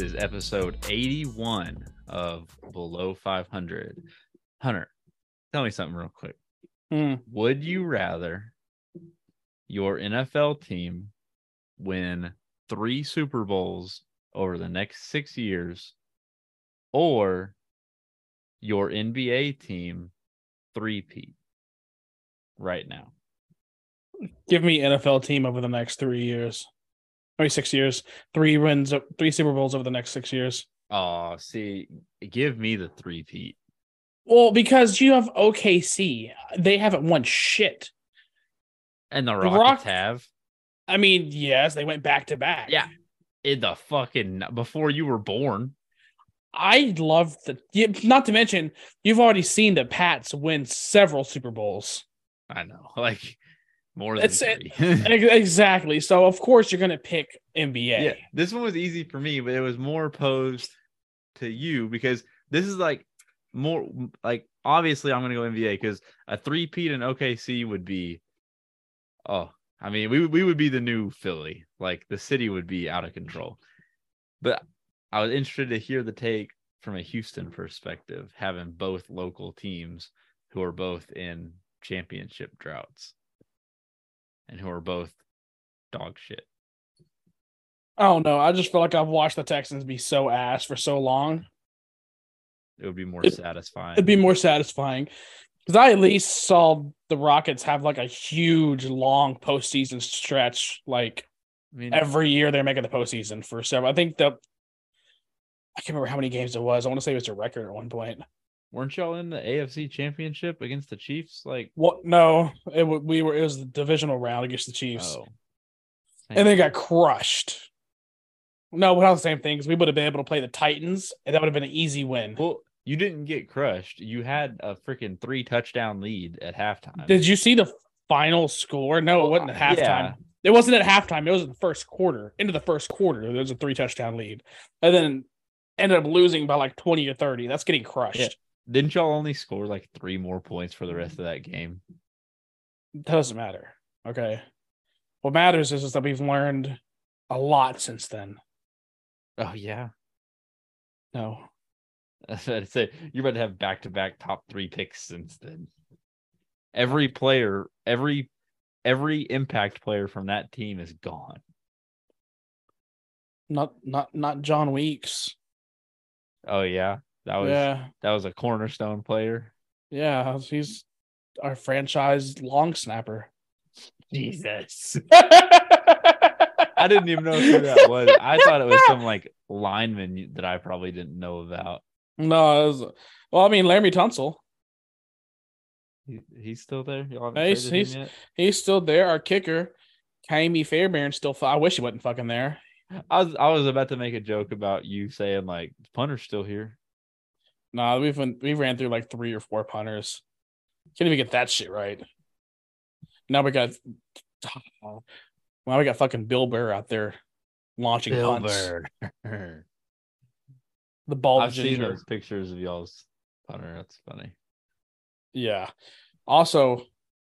is episode 81 of Below 500. Hunter, tell me something real quick. Hmm. Would you rather your NFL team win three Super Bowls over the next six years or your NBA team three-peat right now? Give me NFL team over the next three years. Six years. Three wins, three Super Bowls over the next six years. Oh, see, give me the three-peat. Well, because you have OKC, they haven't won shit. And the The Rock- have. I mean, yes, they went back to back. Yeah. In the fucking before you were born. I love the. Not to mention, you've already seen the Pats win several Super Bowls. I know. Like more than It's- three. Ex- exactly. So of course you're gonna pick NBA. yeah. This one was easy for me, but it was more opposed to you because this is like more like obviously I'm gonna go NBA because a three-peat in OKC would be oh I mean we we would be the new Philly. Like the city would be out of control. But I was interested to hear the take from a Houston perspective, having both local teams who are both in championship droughts and who are both dog shit. I don't know. I just feel like I've watched the Texans be so ass for so long. It would be more It- satisfying. It'd be more satisfying because I at least saw the Rockets have like a huge long postseason stretch. Like I mean, every year they're making the postseason for several. I think the I can't remember how many games it was. I want to say it was a record at one point. Weren't y'all in the AFC Championship against the Chiefs? Like, What? No, it we were. It was the divisional round against the Chiefs, oh, and they got crushed. No, well, not the same thing because we would have been able to play the Titans, and that would have been an easy win. well, you didn't get crushed. You had a freaking three touchdown lead at halftime. Did you see the final score? No, it wasn't at halftime. Yeah. It wasn't at halftime. It was in the first quarter. Into the first quarter, there was a three touchdown lead, and then ended up losing by like twenty or thirty. That's getting crushed. Yeah. Didn't y'all only score like three more points for the rest of that game? Doesn't matter. Okay. What matters is, is that we've learned a lot since then. Oh yeah, No. I was about to say you're about to have back to back top three picks since then. Every player, every every impact player from that team is gone. Not not not Jon Weeks. Oh yeah, that was yeah. that was a cornerstone player. Yeah. He's our franchise long snapper. Jesus. I didn't even know who that was. I thought it was some like lineman that I probably didn't know about. No, it was, well, I mean, Laremy Tunsil. He, he's still there. Y'all haven't He's- traded him he's- yet? He's still there. Our kicker, Ka'imi Fairbairn, still. I wish he wasn't fucking there. I was I was about to make a joke about you saying like punter's still here. Nah, we've been, we ran through like three or four punters. Can't even get that shit right. Now we got. Now we got fucking Bill Burr out there launching punts. The ball. I've seen ginger. those pictures of y'all's punter. That's funny. Yeah. Also,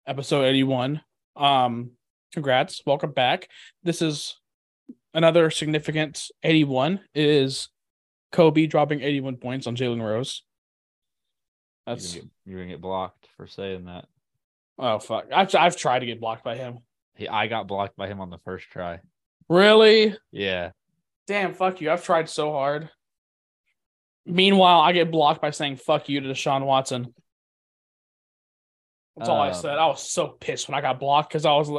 episode 81. Um, congrats. Welcome back. This is another significant 81 is Kobe dropping 81 points on Jalen Rose. You're That's gonna, get, you're gonna get blocked for saying that. oh fuck. I've I've tried to get blocked by him. He, I got blocked by him on the first try. Really? Yeah. Damn, fuck you. I've tried so hard. Meanwhile, I get blocked by saying fuck you to Deshaun Watson. That's all I Um, said. I was so pissed when I got blocked because I was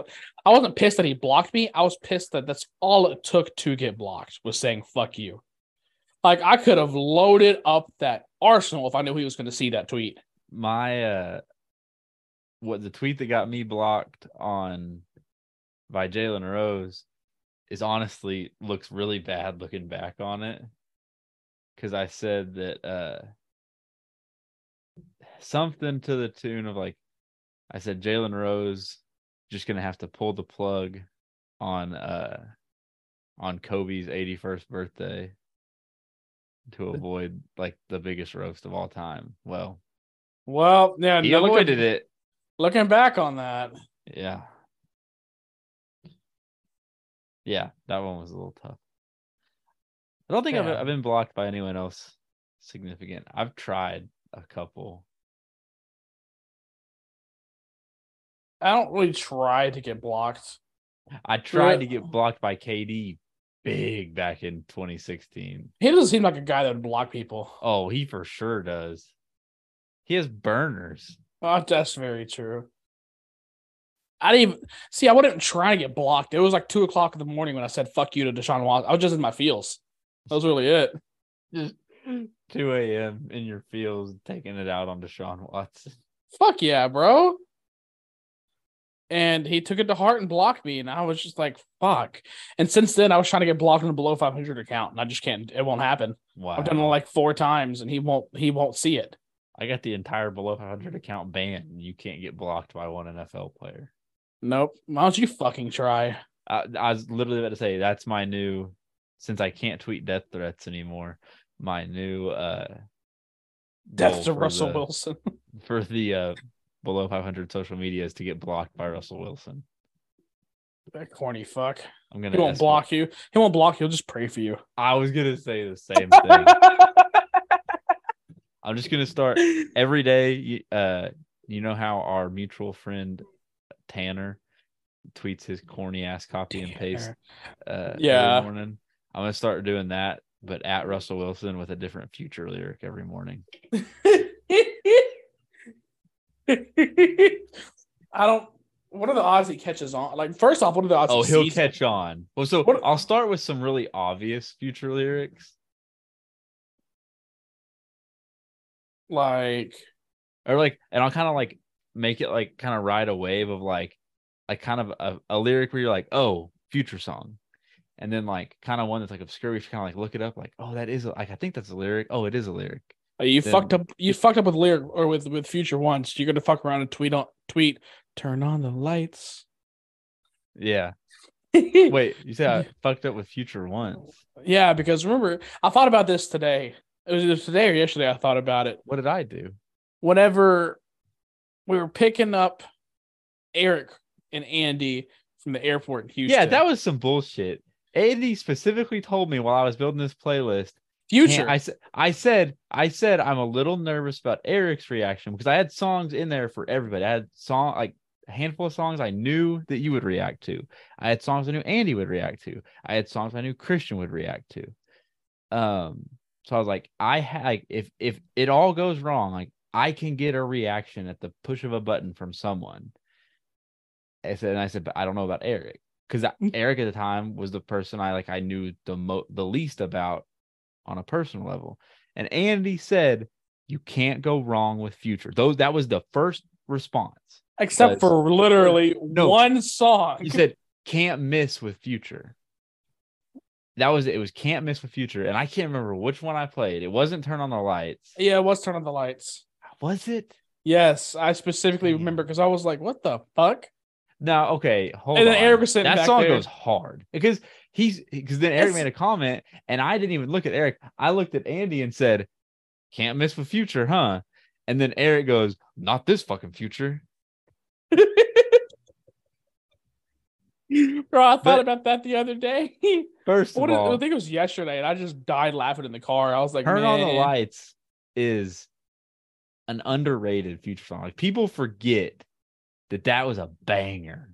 I wasn't pissed that he blocked me. I was pissed that that's all it took to get blocked was saying fuck you. Like I could have loaded up that arsenal if I knew he was going to see that tweet. My uh what the tweet that got me blocked on by Jalen Rose is honestly looks really bad looking back on it. Cause I said that uh something to the tune of like I said Jalen Rose just gonna have to pull the plug on uh on Kobe's 81st birthday to avoid like the biggest roast of all time. Well, Well, yeah, he no, looking- avoided it. Looking back on that, Yeah. Yeah, that one was a little tough. I don't think I've, I've been blocked by anyone else significant. I've tried a couple. I don't really try to get blocked. I tried to get blocked by KD big back in 2016. He doesn't seem like a guy that would block people. Oh, he for sure does. He has burners. Oh, that's very true. I didn't even see. I wasn't trying to get blocked. It was like two o'clock in the morning when I said "fuck you" to Deshaun Watson. I was just in my feels. That was really it. Just 2 a.m. in your fields taking it out on Deshaun Watson. Fuck yeah, bro. And he took it to heart and blocked me, and I was just like, "Fuck." And since then, I was trying to get blocked on a below five hundred account, and I just can't. It won't happen. Wow. I've done it like four times, and he won't. He won't see it. I got the entire below 500 account banned. You can't get blocked by one NFL player. Nope. Why don't you fucking try? I, I was literally about to say that's my new since I can't tweet death threats anymore. My new uh Death to Russell the- Wilson. for the uh below 500 social media is to get blocked by Russell Wilson. that corny fuck. I'm gonna He won't block you. He won't block you. He'll just pray for you. I was gonna say the same thing. I'm just gonna start every day. you- Uh, you know how our mutual friend Tanner tweets his corny ass copy and paste. Uh, Yeah. Every morning. I'm gonna start doing that, but at Russell Wilson with a different future lyric every morning. I don't. What are the odds he catches on? Like, first off, what are the odds? Oh, he he'll sees catch on. Well, so What- I'll start with some really obvious future lyrics, Like, or like, and I'll kind of like make it like kind of ride a wave of like, like kind of a, a lyric where you're like, oh, future song, and then like kind of one that's like obscure. You kind of like look it up, like, oh, that is a, like I think that's a lyric. Oh, it is a lyric. Uh, you Then- fucked up. You fucked up with lyric or with with future once. You're gonna fuck around and tweet on tweet. Turn on the lights. Yeah. Wait, you said I fucked up with future once. yeah, because remember, I thought about this today. It was either today or yesterday. I thought about it. What did I do? whenever we were picking up Eric and Andy from the airport in Houston. Yeah, that was some bullshit. Andy specifically told me while I was building this playlist future. Can't- I said, I said, I said, I'm a little nervous about Eric's reaction because I had songs in there for everybody. I had song like a handful of songs I knew that you would react to. I had songs I knew Andy would react to. I had songs I knew Christian would react to. Um, so I was like, I had like, if if it all goes wrong, like I can get a reaction at the push of a button from someone. I said, and I said, but I don't know about Eric because Eric at the time was the person I like I knew the mo the least about on a personal level. And Andy said, "You can't go wrong with Future." Those that was the first response. Except was- for literally No. one song. He said, "Can't miss with Future." That was it. Was can't miss with Future, and I can't remember which one I played. It wasn't Turn on the Lights. Yeah, it was turn on the lights. Was it? Yes, I specifically Damn. remember because I was like, "What the fuck?" No, okay, hold And on. And then Eric was sitting that back song there. goes hard because he's because then Eric Yes. made a comment and I didn't even look at Eric. I looked at Andy and said, "Can't miss with Future, huh?" And then Eric goes, "Not this fucking Future." Bro, I thought But- about that the other day. First what of all, I think it was yesterday, and I just died laughing in the car. I was like, Turn on the lights is an underrated future song. Like people forget that that was a banger.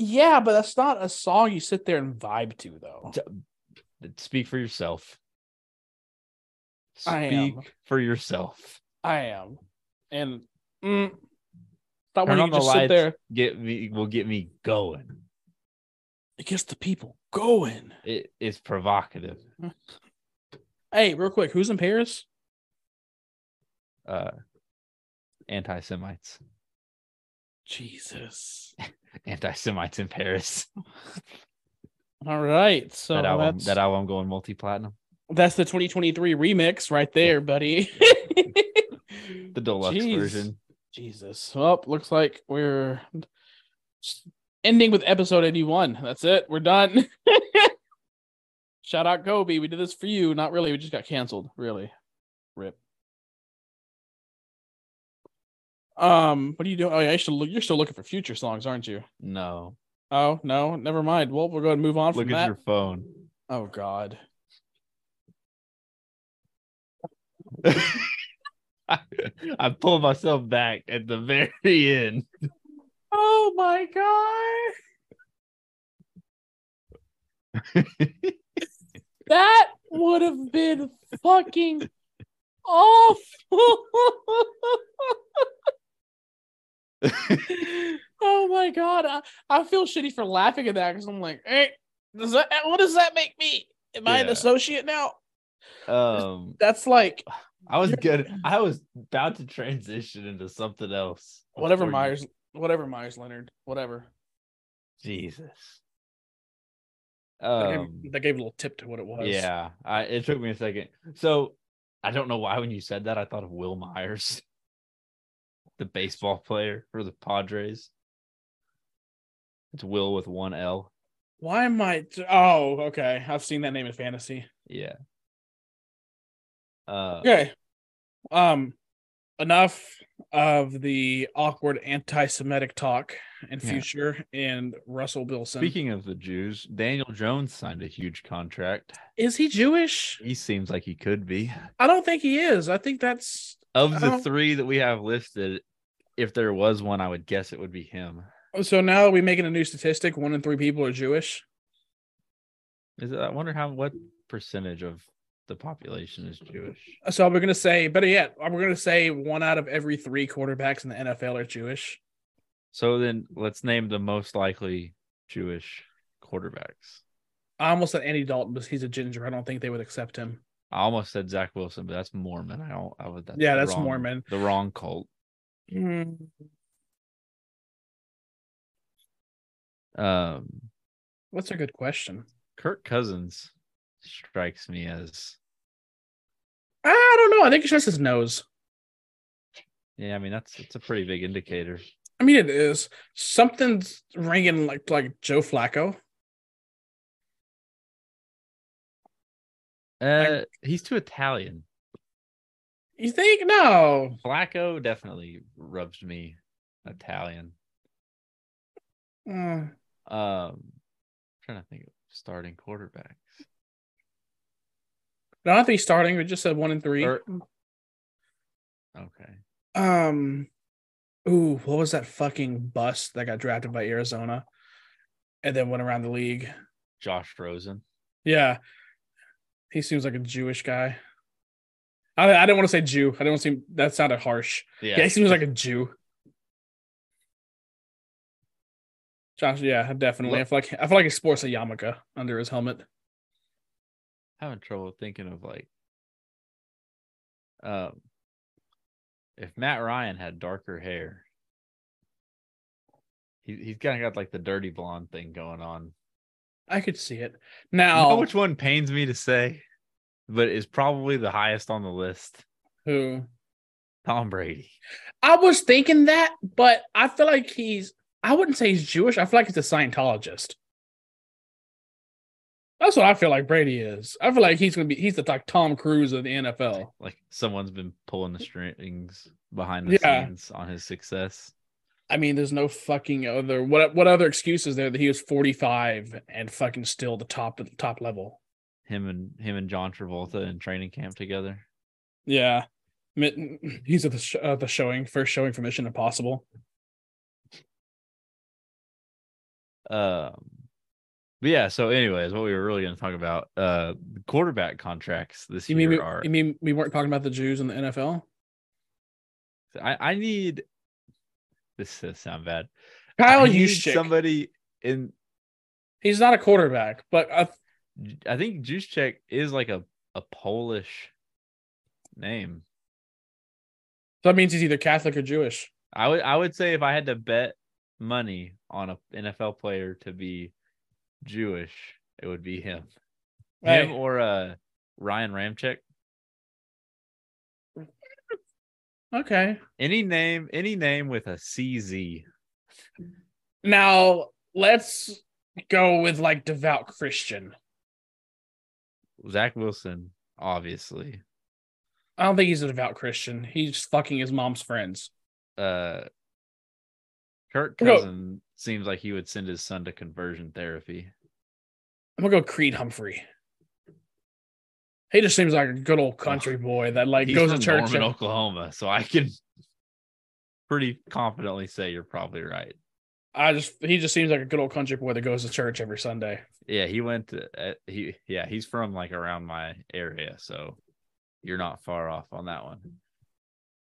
Yeah, but that's not a song you sit there and vibe to, though. Speak for yourself. I Speak for yourself. I am, and mm, that Turn when on you just sit there, Get me will get me going. it gets the people going. It is provocative. Hey, real quick, who's in Paris? Uh anti Semites. Jesus. Anti Semites in Paris. All right, so that album that's that album going multi platinum. that's the 2023 remix right there, buddy. The deluxe Jeez. version. Jesus. Well, looks like we're ending with episode 81. That's it. We're done. Shout out Kobe. We did this for you. Not really. We just got canceled. Really. Um, what are you doing? Oh yeah, you're still, look, you're still looking for future songs, aren't you? No. Oh no, never mind. Well, we're going to move on Look from at that. your phone. Oh God. I, I pulled myself back at the very end. Oh my god. That would have been fucking awful. oh my god. I, I feel shitty for laughing at that because I'm like, hey, does that what does that make me? Am I an associate now? um, That's like I was good. I was about to transition into something else. whatever before you- Meyers, whatever Meyers Leonard, whatever. Jesus. That gave- Um, that gave a little tip to what it was. yeah, I, it took me a second. So I don't know why when you said that I thought of Wil Myers, the baseball player for the Padres. It's Will with one L. Why am I? Oh, okay. I've seen that name in fantasy. Yeah. Uh, Okay. Um, enough of the awkward anti-Semitic talk in Yeah. future. And Russell Wilson. Speaking of the Jews, Daniel Jones signed a huge contract. is he Jewish? He seems like he could be. I don't think he is. I think that's Of the um, three that we have listed, if there was one, I would guess it would be him. so. Now are we making a new statistic? One in three people are Jewish. Is it? I wonder how what percentage of the population is Jewish. So we're gonna say, better yet, we're gonna say one out of every three quarterbacks in the NFL are Jewish. So then let's name the most likely Jewish quarterbacks. I almost said Andy Dalton, but he's a ginger. I don't think they would accept him. I almost said Zach Wilson, but that's Mormon. I don't. I would. That's Yeah, that's wrong- Mormon. The wrong cult. Um, What's a good question? Kirk Cousins strikes me as. I don't know. I think it's just his nose. Yeah, I mean that's it's a pretty big indicator. I mean, it is something's ringing like like Joe Flacco. Uh, he's too Italian. You think? No. Flacco definitely rubs me Italian. Mm, Um, trying to think of starting quarterbacks. I don't think starting. We just said one and three. Or- Okay. Um, ooh, what was that fucking bust that got drafted by Arizona, and then went around the league? Josh Rosen. Yeah, he seems like a Jewish guy. I, I didn't want to say Jew. I didn't want to seem that sounded harsh. Yeah, he seems like a Jew. Josh, yeah, definitely. I feel like I feel like he sports a yarmulke under his helmet. having trouble thinking of like um if Matt Ryan had darker hair. He he's kind of got like the dirty blonde thing going on. I could see it. You Now, know which one pains me to say, but is probably the highest on the list. who? Tom Brady. I was thinking that, but I feel like he's. I wouldn't say he's Jewish. I feel like he's a Scientologist. That's what I feel like Brady is. I feel like he's gonna be. He's the like Tom Cruise of the NFL. Like someone's been pulling the strings behind the Yeah. scenes on his success. I mean, there's no fucking other. What what other excuse is there that he was 45 and fucking still the top top level? Him and him and John Travolta in training camp together. Yeah, he's at the sh- uh, the showing first showing for Mission Impossible. Um, but yeah. So, anyways, what we were really going to talk about, uh, quarterback contracts this You year mean we, are. you mean we weren't talking about the Jews in the NFL? I I need. This does sound bad. Kyle Juszczyk. somebody in. He's not a quarterback, but I, I think Juszczyk is like a a Polish name. So that means he's either Catholic or Jewish. I would I would say if I had to bet money on a NFL player to be Jewish, it would be him. Him or uh Ryan Ramczyk. Okay. Any name, any name with a CZ. Now let's go with like devout Christian. Zach Wilson, obviously. I don't think he's a devout Christian. He's fucking his mom's friends. Uh Kirk No. Cousin seems like he would send his son to conversion therapy. I'm gonna go Creed Humphrey. He just seems like a good old country boy that like He's goes to church. And- Oklahoma, so I can pretty confidently say you're probably right. I just he just seems like a good old country boy that goes to church every Sunday. Yeah, he went to uh, he yeah, he's from like around my area, so you're not far off on that one.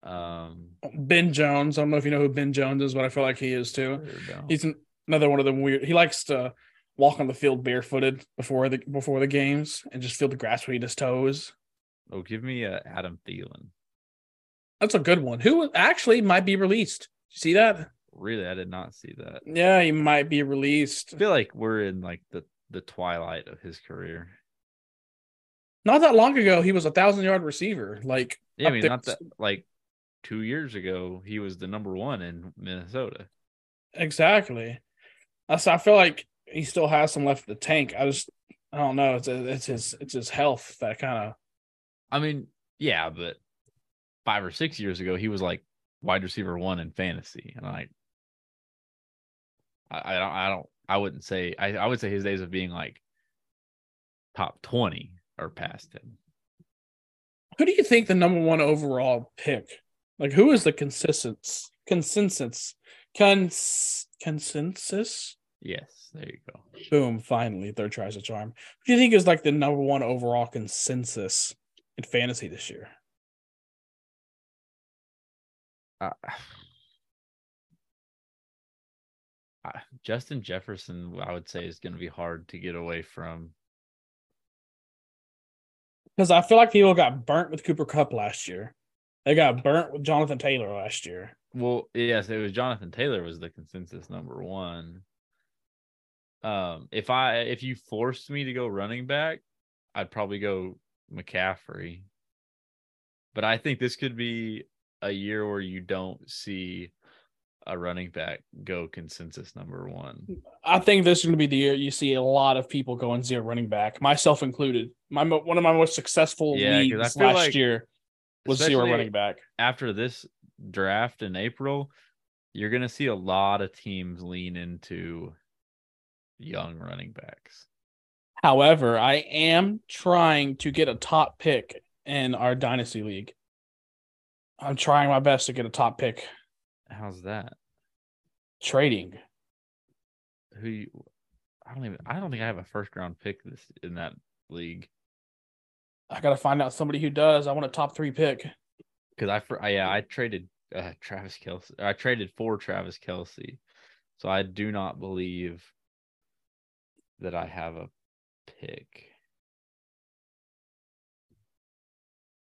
Um Ben Jones. I don't know if you know who Ben Jones is, but I feel like he is too. there we go. He's an, another one of the weird. He likes to walk on the field barefooted before the before the games and just feel the grass between his toes. oh, give me uh, Adam Thielen. That's a good one. Who actually might be released? You see that? Really, I did not see that. Yeah, he might be released. I feel like we're in like the the twilight of his career. Not that long ago, he was a thousand yard receiver. Like Yeah, I mean, there- not that like two years ago, he was the number one in Minnesota. exactly. That's, I feel like he still has some left in the tank. I just I don't know. It's it's his it's his health that kind of I mean, yeah, but five or six years ago, he was like wide receiver one in fantasy, and I, I, I don't, I don't, I wouldn't say, I, I would say his days of being like top twenty are past him. Who do you think the number one overall pick? Like, who is the consensus? Consensus? Cons- consensus? Yes, there you go. Boom! Finally, third tries a charm. Who do you think is like the number one overall consensus in fantasy this year? Uh, I- Justin Jefferson, I would say, is going to be hard to get away from. Because I feel like people got burnt with Cooper Kupp last year. They got burnt with Jonathan Taylor last year. Well, yes, it was Jonathan Taylor was the consensus number one. Um, if I if you forced me to go running back, I'd probably go McCaffrey. But I think this could be a year where you don't see a running back go consensus number one. I think this is going to be the year you see a lot of people going zero running back, myself included. My one of my most successful Yeah, leagues last like- year was zero running back. After this draft in April, you're gonna see a lot of teams lean into young running backs. However, I am trying to get a top pick in our dynasty league. I'm trying my best to get a top pick How's that? trading. who you, I don't even I don't think I have a first round pick this in that league I got to find out somebody who does. I want a top three pick. because I, I yeah I traded uh, Travis Kelce I traded for Travis Kelce, so I do not believe that I have a pick.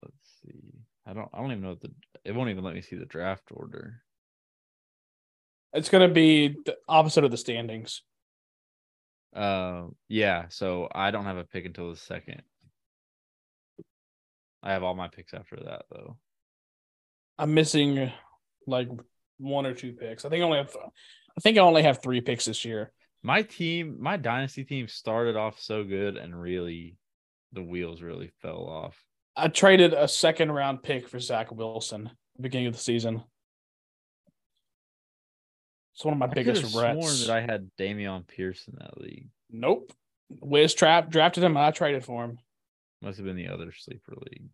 Let's see. I don't I don't even know what the it won't even let me see the draft order. It's going to be the opposite of the standings. Uh, yeah, so I don't have a pick until the second. I have all my picks after that though. I'm missing like one or two picks. I think I only have I think I only have 3 picks this year. My team, my dynasty team started off so good and really the wheels really fell off. I traded a second round pick for Zach Wilson at the beginning of the season. It's one of my I biggest regrets. that I had Dameon Pierce in that league. Nope. Wiz Trap drafted him. I traded for him. Must have been the other sleeper league.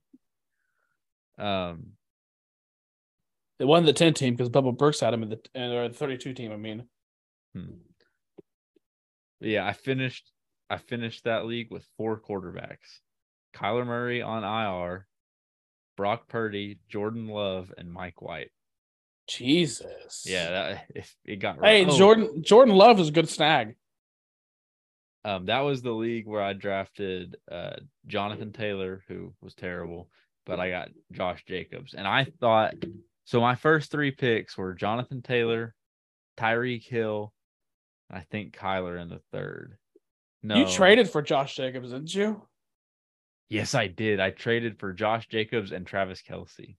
Um, It wasn't the 10 team because Bubba Burks had him in the or the 32 team. I mean, hmm. Yeah, I finished. I finished that league with four quarterbacks: Kyler Murray on IR, Brock Purdy, Jordan Love, and Mike White. Jesus. Yeah, that, it, it got. Hey, oh, Jordan Jordan Love is a good snag. Um, that was the league where I drafted uh, Jonathan Taylor, who was terrible, but I got Josh Jacobs. And I thought so. My first three picks were Jonathan Taylor, Tyreek Hill, I think Kyler in the third. No, You traded for Josh Jacobs, didn't you? Yes, I did. I traded for Josh Jacobs and Travis Kelce.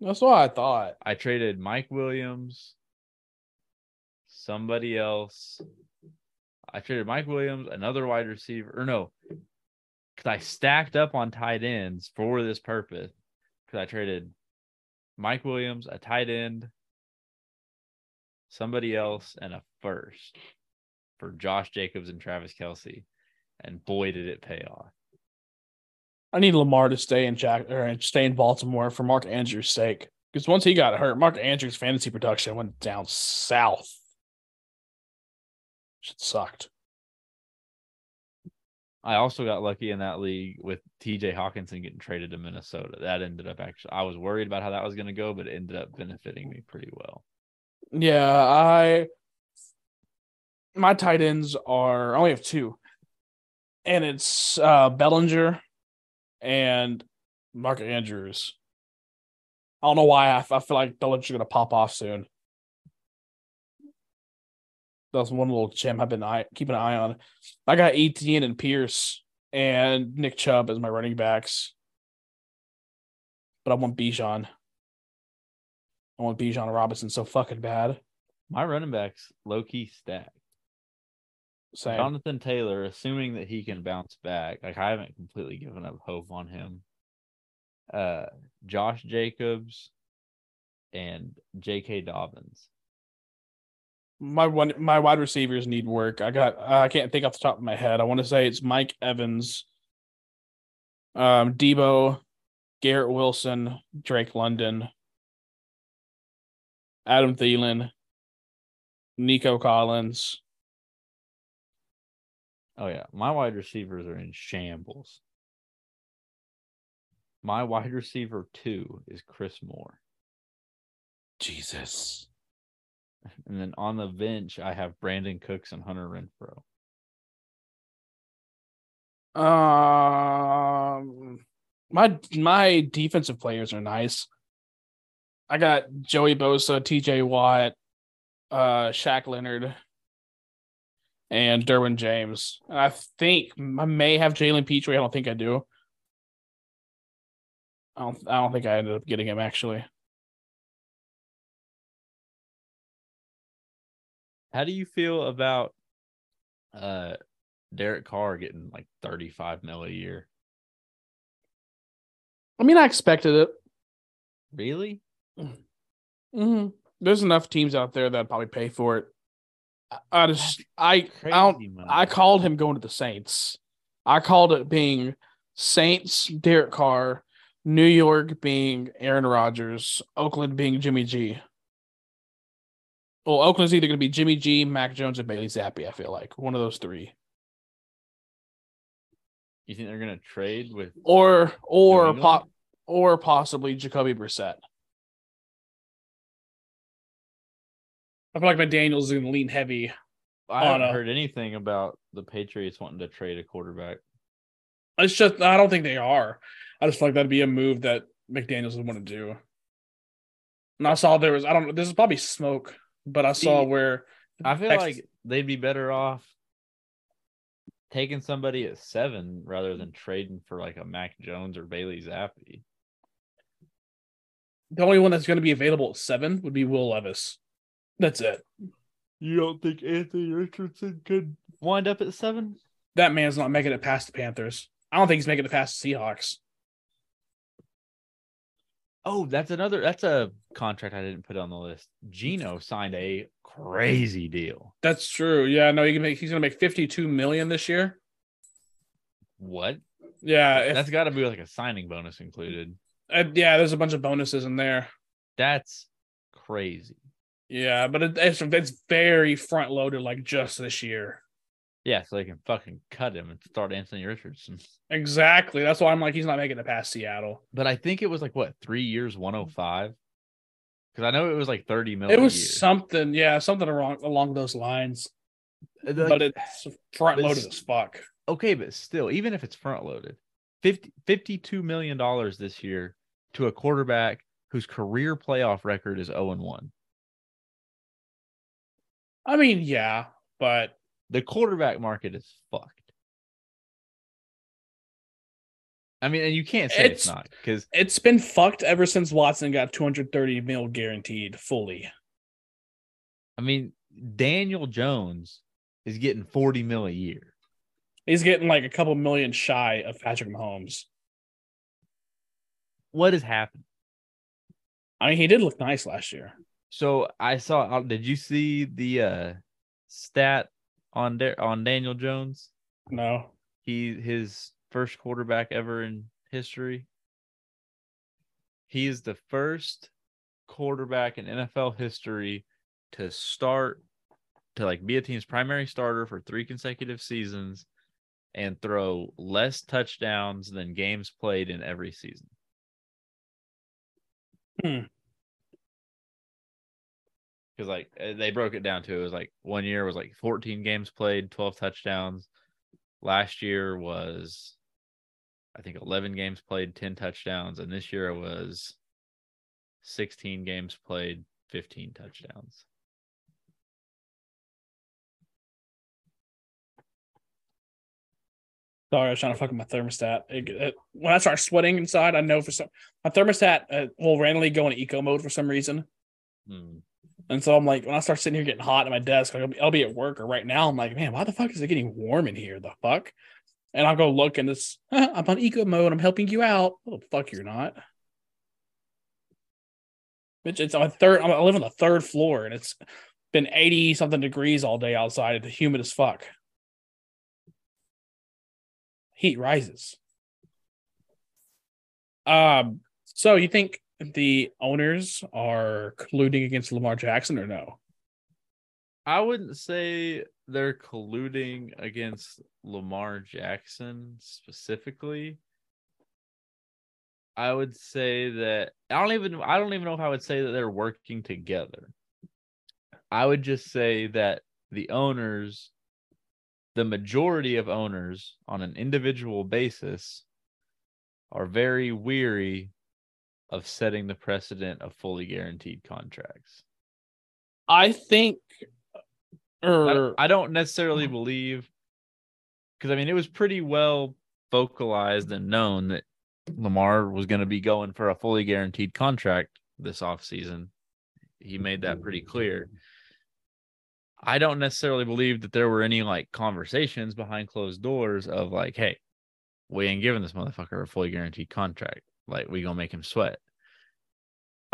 That's what I thought. I traded Mike Williams, somebody else. I traded Mike Williams, another wide receiver, or no, because I stacked up on tight ends for this purpose. Because I traded Mike Williams, a tight end, somebody else, and a first for Josh Jacobs and Travis Kelce. And boy, did it pay off. I need Lamar to stay in Jack or stay in Baltimore for Mark Andrews' sake. Because once he got hurt, Mark Andrews' fantasy production went down south. Shit sucked. I also got lucky in that league with TJ Hockenson getting traded to Minnesota. That ended up actually, I was worried about how that was going to go, but it ended up benefiting me pretty well. Yeah, I my tight ends are I only have two, and it's uh Bellinger and Mark Andrews. I don't know why I, I feel like Bellinger's gonna pop off soon. That's one little gem I've been eye, keeping an eye on. I got Etienne and Pierce and Nick Chubb as my running backs, but I want Bijan. I want Bijan Robinson so fucking bad. My running backs low key stacked. Same. Jonathan Taylor, assuming that he can bounce back, like I haven't completely given up hope on him. Uh, Josh Jacobs and J.K. Dobbins. my one my wide receivers need work. I got I can't think off the top of my head. I want to say it's Mike Evans, um, Deebo, Garrett Wilson, Drake London, Adam Thielen, Nico Collins. Oh yeah, my wide receivers are in shambles. My wide receiver two is Chris Moore, Jesus. and then on the bench I have Brandin Cooks and Hunter Renfrow. Um, my my defensive players are nice. I got Joey Bosa, T.J. Watt, uh, Shaq Leonard, and Derwin James. And I think I may have Jalen Pitre. I don't think I do. I don't. I don't think I ended up getting him actually. How do you feel about uh Derek Carr getting like 35 mil a year? I mean, I expected it. Really? Hmm There's enough teams out there that probably pay for it. I, just, I, I don't. money. I called him going to the Saints. I called it being Saints, Derek Carr, New York being Aaron Rodgers, Oakland being Jimmy G. Well, Oakland's either going to be Jimmy G, Mac Jones, or Bailey Zappe. I feel like one of those three, You think they're gonna trade with or or pop or possibly Jacoby Brissett. I feel like McDaniels is going to lean heavy. I haven't a- heard anything about the Patriots wanting to trade a quarterback. It's just I don't think they are. I just feel like that'd be a move that McDaniels would want to do. And I saw there was I don't know this is probably smoke, but I saw See, where I feel Text- like they'd be better off taking somebody at seven rather than trading for like a Mac Jones or Bailey Zappe. the only one that's going to be available at seven would be Will Levis. That's it. You don't think Anthony Richardson could wind up at seven? That man's not making it past the Panthers. I don't think he's making it past the Seahawks. Oh, that's another. That's a contract I didn't put on the list. Gino signed a crazy deal. That's true. Yeah, no, he can make. He's going to make fifty-two million this year. What? Yeah, if, That's got to be like a signing bonus included. uh, yeah. There's a bunch of bonuses in there. That's crazy. Yeah, but it, it's it's very front loaded, like just this year. Yeah, so they can fucking cut him and start Anthony Richardson. Exactly. That's why I'm like, he's not making it past Seattle. But I think it was like what three years, one hundred five. Because I know it was like thirty million. It was something, yeah, something along along those lines. Uh, like, but it's front loaded as fuck. okay, but still, even if it's front loaded, 50, 52 million dollars this year to a quarterback whose career playoff record is zero and one. I mean, yeah, but The quarterback market is fucked. I mean, and you can't say it's, It's- not because it's been fucked ever since Watson got 230 mil guaranteed fully. I mean Daniel Jones is getting forty mil a year. He's getting like a couple million shy of Patrick Mahomes. What has happened? I mean, he did look nice last year. So I saw. Did you see the uh stat on Da- on Daniel Jones? No. He his first quarterback ever in history. He is the first quarterback in NFL history to start to like be a team's primary starter for three consecutive seasons and throw less touchdowns than games played in every season. Hmm. Because like eh, they broke it down to it was like one year was like 14 games played, 12 touchdowns. Last year was I think 11 games played, 10 touchdowns, and this year it was 16 games played, 15 touchdowns. Sorry, I was trying to fuck with my thermostat. It, it, when I start sweating inside, I know for some my thermostat uh, will randomly go in eco mode for some reason. Hmm. And so I'm like, when I start sitting here getting hot at my desk, like I'll, be, I'll be at work or right now, I'm like, man, why the fuck is it getting warm in here? The fuck? And I'll go look and it's, I'm on eco mode. I'm helping you out. Oh, fuck, you're not. Bitch, it's on third, I live on the third floor and it's been 80 something degrees all day outside. It's humid as fuck. Heat rises. Um, so you think the owners are colluding against Lamar Jackson or no? I wouldn't say they're colluding against Lamar Jackson specifically. I would say that I don't even I don't even know if I would say that they're working together. I would just say that the owners the majority of owners on an individual basis are very weary of setting the precedent of fully guaranteed contracts. I think, or I don't, I don't necessarily mhm. believe because I mean it was pretty well vocalized and known that Lamar was going to be going for a fully guaranteed contract this offseason. He made that pretty clear. I don't necessarily believe that there were any like conversations behind closed doors of like, hey, we ain't giving this motherfucker a fully guaranteed contract. Like we gonna make him sweat.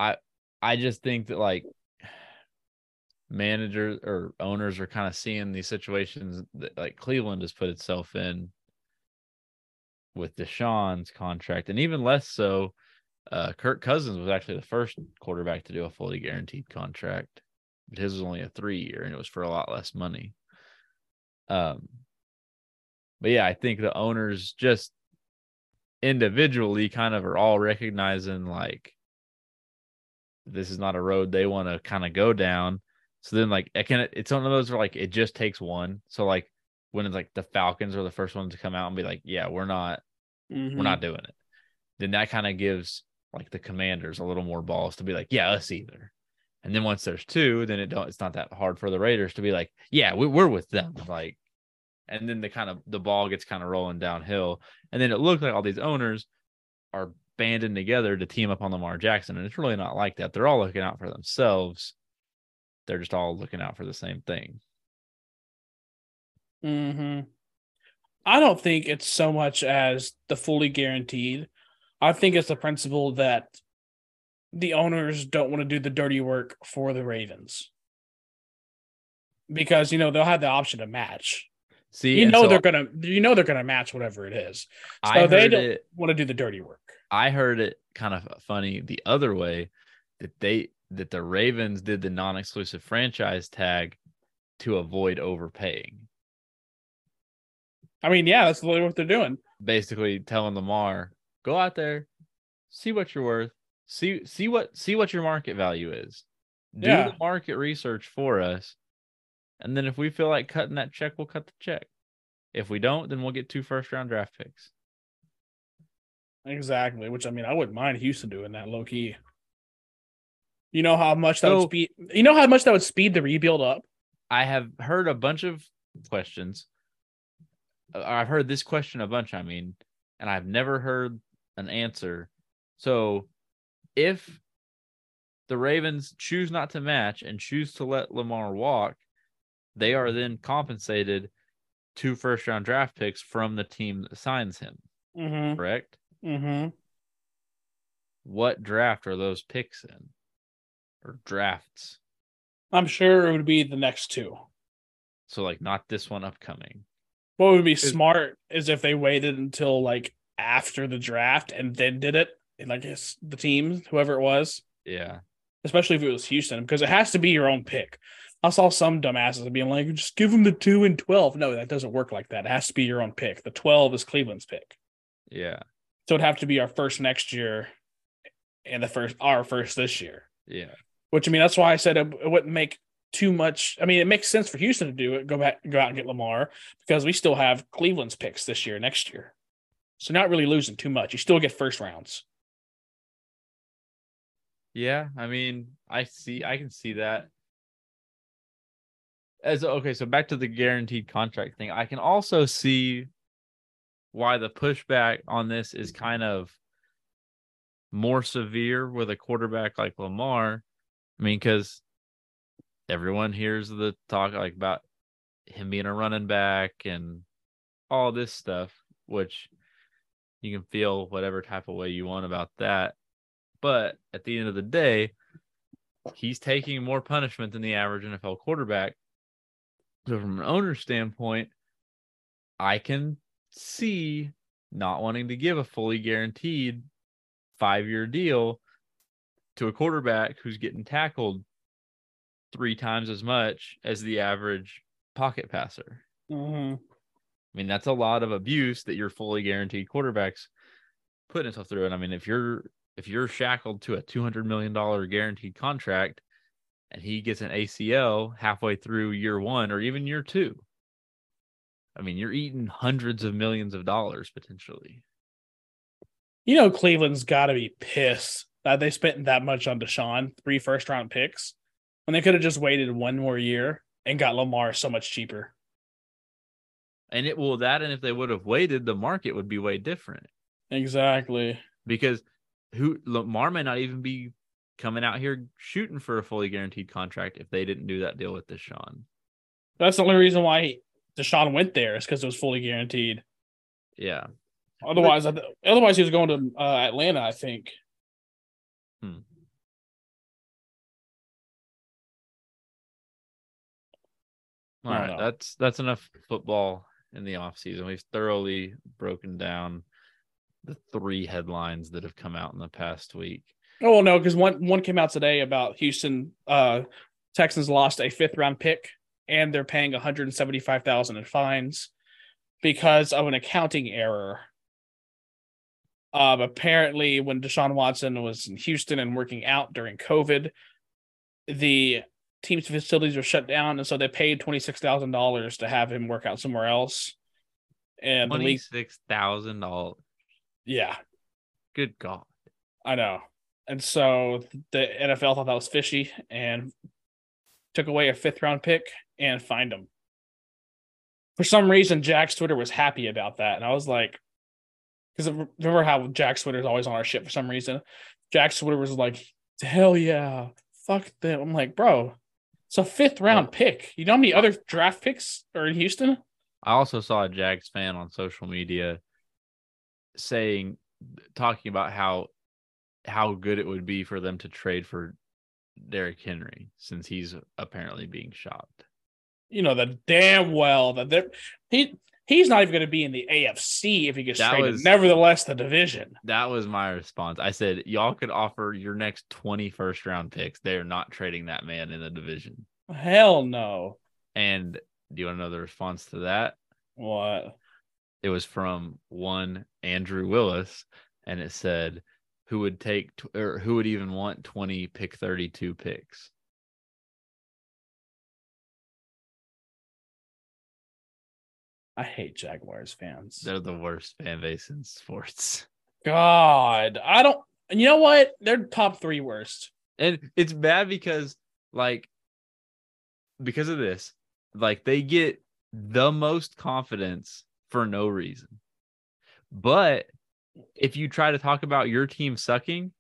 I I just think that like managers or owners are kind of seeing these situations that like Cleveland has put itself in with Deshaun's contract, and even less so. Uh, Kirk Cousins was actually the first quarterback to do a fully guaranteed contract. But his was only a three year, and it was for a lot less money. Um, but yeah, I think the owners just individually kind of are all recognizing like this is not a road they want to kind of go down. So then like it can it's one of those where like it just takes one. So like when it's like the Falcons are the first ones to come out and be like, yeah, we're not Mhm. we're not doing it. Then that kind of gives like the commanders a little more balls to be like, yeah, us either. And then once there's two, then it don't it's not that hard for the Raiders to be like, yeah, we, we're with them. Like, and then the kind of the ball gets kind of rolling downhill. And then it looked like all these owners are banding together to team up on Lamar Jackson. And it's really not like that. They're all looking out for themselves. They're just all looking out for the same thing. hmm I don't think it's so much as the fully guaranteed. I think it's the principle that the owners don't want to do the dirty work for the Ravens because you know they'll have the option to match. See, You know so they're gonna, you know they're gonna match whatever it is. So I they don't it want to do the dirty work. I heard it kind of funny the other way that they that the Ravens did the non-exclusive franchise tag to avoid overpaying. I mean, yeah, that's literally what they're doing. Basically telling Lamar, go out there, see what you're worth, see see what see what your market value is. Do Yeah. the market research for us. And then if we feel like cutting that check, we'll cut the check. If we don't, then we'll get two first round draft picks. Exactly. Which I mean, I wouldn't mind Houston doing that low key. You know how much that So- would speed. You know how much that would speed the rebuild up. I have heard a bunch of questions. Uh, I've heard this question a bunch, I mean, and I've never heard an answer. So, if the Ravens choose not to match and choose to let Lamar walk, they are then compensated two first round draft picks from the team that signs him, Mm-hmm. correct? Mm-hmm. What draft are those picks in? Or drafts? I'm sure it would be the next two. So, like, not this one upcoming. What would be Is- smart is if they waited until like after the draft and then did it. And I guess the team, whoever it was, Yeah. especially if it was Houston, because it has to be your own pick. I saw some dumbasses being like, just give them the two and 12. No, that doesn't work like that. It has to be your own pick. The 12 is Cleveland's pick. Yeah. So it'd have to be our first next year and the first, our first this year. Yeah. Which I mean, that's why I said it, it wouldn't make too much. I mean, it makes sense for Houston to do it. Go back, go out and get Lamar because we still have Cleveland's picks this year, next year. So not really losing too much. You still get first rounds. Yeah, I mean, I see I can see that. As okay, so back to the guaranteed contract thing. I can also see why the pushback on this is mm-hmm. kind of more severe with a quarterback like Lamar. I mean, because everyone hears the talk like about him being a running back and all this stuff, which you can feel whatever type of way you want about that. But at the end of the day, he's taking more punishment than the average NFL quarterback. So, from an owner standpoint, I can see not wanting to give a fully guaranteed five year deal to a quarterback who's getting tackled three times as much as the average pocket passer. Mm-hmm. I mean, that's a lot of abuse that your fully guaranteed quarterbacks putting himself through. And I mean, if you're if you're shackled to a two hundred million dollar guaranteed contract and he gets an ACL halfway through year one or even year two, I mean, you're eating hundreds of millions of dollars potentially. You know, Cleveland's got to be pissed that they spent that much on Deshaun, three first round picks, when they could have just waited one more year and got Lamar so much cheaper. And it will that, and if they would have waited, the market would be way different Exactly. because who Lamar may not even be coming out here shooting for a fully guaranteed contract if they didn't do that deal with Deshaun. That's the only reason why Deshaun went there is because it was fully guaranteed. Yeah. Otherwise, I th- otherwise he was going to uh, Atlanta, I think. All I know. that's that's enough football in the offseason. We've thoroughly broken down the three headlines that have come out in the past week. Oh well, no, because one one came out today about Houston. Uh, Texans lost a fifth round pick, and they're paying one hundred seventy five thousand in fines because of an accounting error. Um, apparently, when Deshaun Watson was in Houston and working out during COVID, the team's facilities were shut down, and so they paid twenty six thousand dollars to have him work out somewhere else. And Twenty six thousand dollars. yeah, Good God. I know. And so the NFL thought that was fishy and took away a fifth round pick and find him. For some reason, Jags Twitter was happy about that. And I was like, because remember how Jags Twitter is always on our shit for some reason? Jags Twitter was like, hell yeah, fuck them. I'm like, bro, it's a fifth round pick. You know how many other draft picks are in Houston? I also saw a Jags fan on social media saying talking about how how good it would be for them to trade for Derrick Henry since he's apparently being shopped. You know, the damn well that they're he he's not even going to be in the AFC if he gets That traded. was- Nevertheless, the division. That was my response. I said, Y'all could offer your next 20 first round picks. They're not trading that man in the division. Hell no. And do you want to know the response to that? What? It was from one Andrew Willis, and it said, Who would take or who would even want 20 pick 32 picks? I hate Jaguars fans. They're the worst fan base in sports. God, I don't. You know what? They're top three worst. And it's bad because, like, because of this, like, they get the most confidence for no reason. But if you try to talk about your team sucking,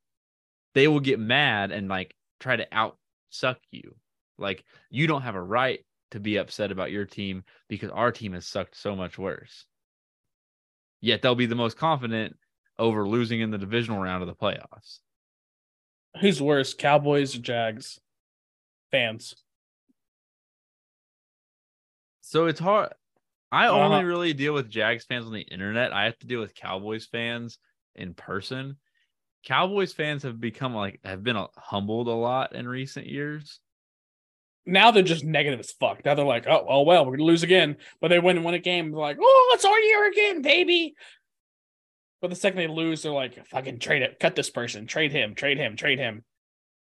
they will get mad and, like, try to out suck you. Like, you don't have a right to be upset about your team because our team has sucked so much worse. Yet they'll be the most confident over losing in the divisional round of the playoffs. Who's worse, Cowboys or Jags? Fans. So it's hard. I Uh-huh. only really deal with Jags fans on the internet. I have to deal with Cowboys fans in person. Cowboys fans have become like have been uh, humbled a lot in recent years. Now they're just negative as fuck. Now they're like, oh, oh well, we're gonna lose again. But they win and win a game, they're like, oh, it's our year again, baby. But the second they lose, they're like, fucking trade it, cut this person, trade him, trade him, trade him.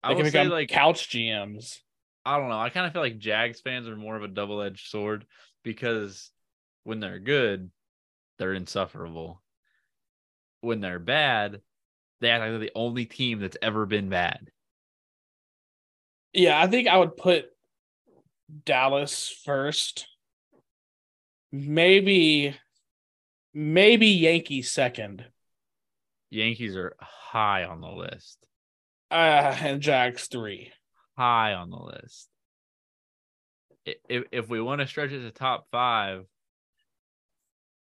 I can become like couch GMs. I don't know. I kind of feel like Jags fans are more of a double edged sword because when they're good, they're insufferable. When they're bad, they act like they're the only team that's ever been bad. Yeah, I think I would put Dallas first. Maybe, maybe Yankees second. Yankees are high on the list. Uh, and Jags three. High on the list. If if we want to stretch it to top five,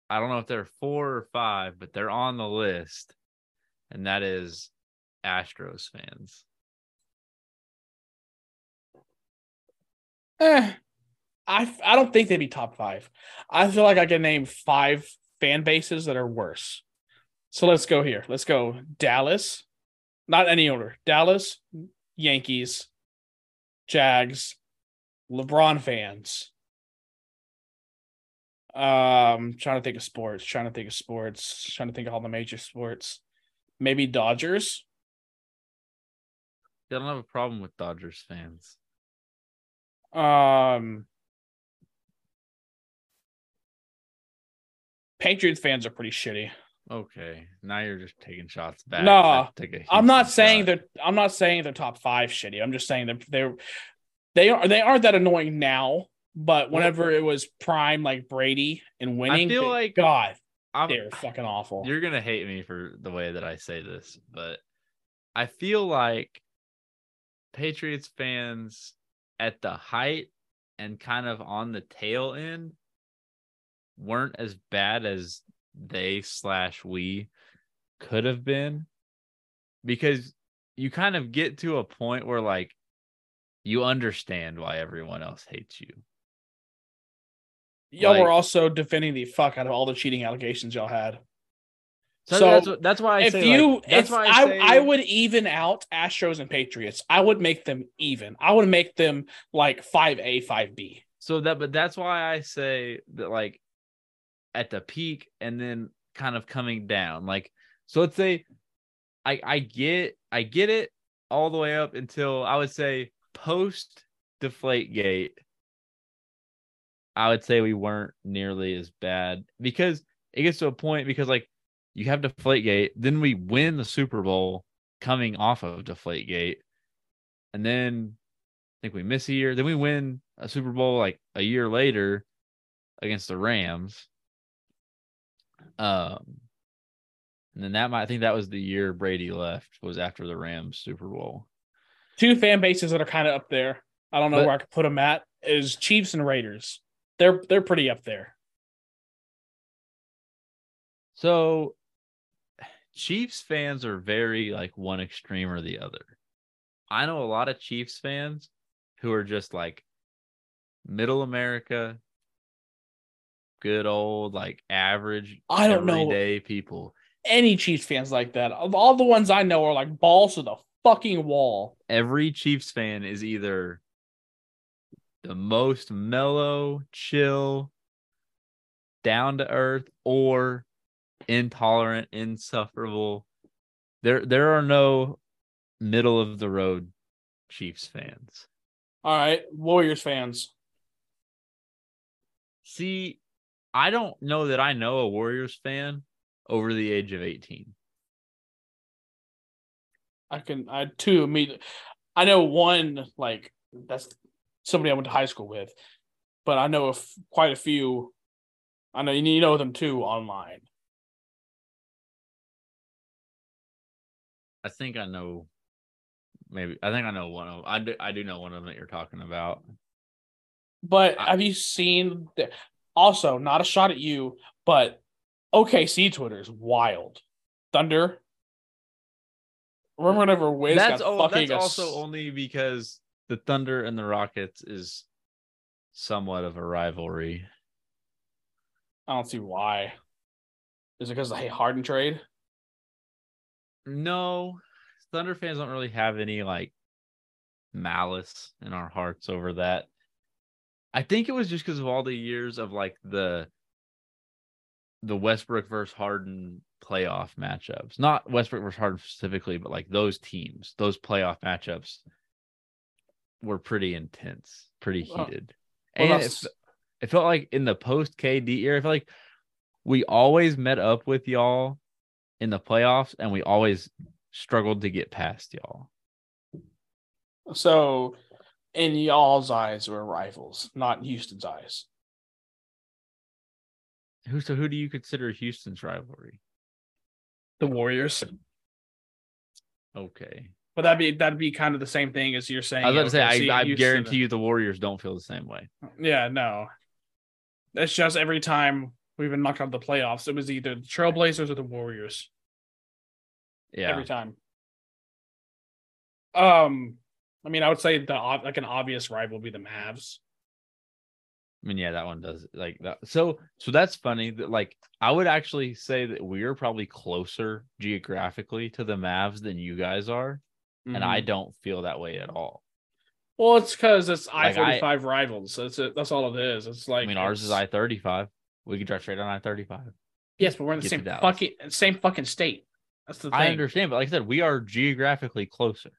I don't know if they're four or five, but they're on the list, and that is Astros fans. Eh, I I don't think they'd be top five. I feel like I can name five fan bases that are worse. So let's go here. Let's go Dallas, not any order. Dallas, Yankees, Jags, LeBron fans. Um, trying to think of sports. Trying to think of sports. Trying to think of all the major sports. Maybe Dodgers. I don't have a problem with Dodgers fans. Um, Patriots fans are pretty shitty. Okay, now you're just taking shots back. No, I take a I'm not saying shot. that I'm not saying they're top five shitty. I'm just saying that they're they are they aren't that annoying now. But whenever it was prime like Brady and winning, I feel like- God, I'm- they're fucking awful. You're gonna hate me for the way that I say this, but I feel like Patriots fans at the height and kind of on the tail end weren't as bad as they slash we could have been because you kind of get to a point where like you understand why everyone else hates you. y'all like- were also defending the fuck out of all the cheating allegations y'all had. So, So, that's that's why I if say you, like, that's if why I, say, I would even out Astros and Patriots. I would make them even. I would make them like five A, five B. So that, but that's why I say that, like, at the peak and then kind of coming down. Like, so let's say, I I get I get it all the way up until I would say post Deflate Gate. I would say we weren't nearly as bad because it gets to a point because like you have Deflate Gate, then we win the Super Bowl coming off of Deflate Gate, and then I think we miss a year. Then we win a Super Bowl like a year later against the Rams. Um, and then that might I think that was the year Brady left was after the Rams Super Bowl. Two fan bases that are kind of up there. I don't know But- where I could put them at. Is Chiefs and Raiders. They're they're pretty up there. So Chiefs fans are very like one extreme or the other. I know a lot of Chiefs fans who are just like middle America, good old like average I don't know. everyday people. Any Chiefs fans like that? Of all the ones I know are like balls to the fucking wall. Every Chiefs fan is either the most mellow, chill, down to earth, or intolerant, insufferable. There there are no middle of the road Chiefs fans. All right, Warriors fans. See, I don't know that I know a Warriors fan over the age of 18. I can I two immediately. I know one like that's somebody I went to high school with, but I know of quite a few. I know you know them too online. I think I know maybe I think I know one of Them. I do, I do know one of them that you're talking about. But I- have you seen? The, also, not a shot at you, but OKC Twitter is wild. Thunder. Remember whenever Wiz that's got fucking that's ass- also only because the Thunder and the Rockets is somewhat of a rivalry. I don't see why. Is it because of the Harden trade? No, Thunder fans don't really have any like malice in our hearts over that. I think it was just because of all the years of like the the Westbrook versus Harden playoff matchups. Not Westbrook versus Harden specifically, but like those teams, those playoff matchups were pretty intense, pretty Well, heated. well, and it, it felt like in the post KD era, I felt like we always met up with y'all in the playoffs and we always struggled to get past y'all. So, in y'all's eyes, we're rivals, not in Houston's eyes. Who so who do you consider Houston's rivalry? The Warriors. Okay. But that'd be that'd be kind of the same thing as you're saying. I was about to say, OKC, I, I guarantee you the Warriors don't feel the same way. Yeah, no. It's just every time we've been knocked out of the playoffs, it was either the Trailblazers or the Warriors. Yeah. Every time. Um, I mean, I would say the like an obvious rival would be the Mavs. I mean, yeah, that one does like that. So, so that's funny that like I would actually say that we're probably closer geographically to the Mavs than you guys are, and I Mhm. don't feel that way at all. well, it's because it's I- forty five rivals. That's it. That's all it is. It's like I mean, ours is I thirty five. We could drive straight on I thirty five. Yes, but we're in the same fucking same fucking state. That's the thing. I understand, but like I said, we are geographically closer.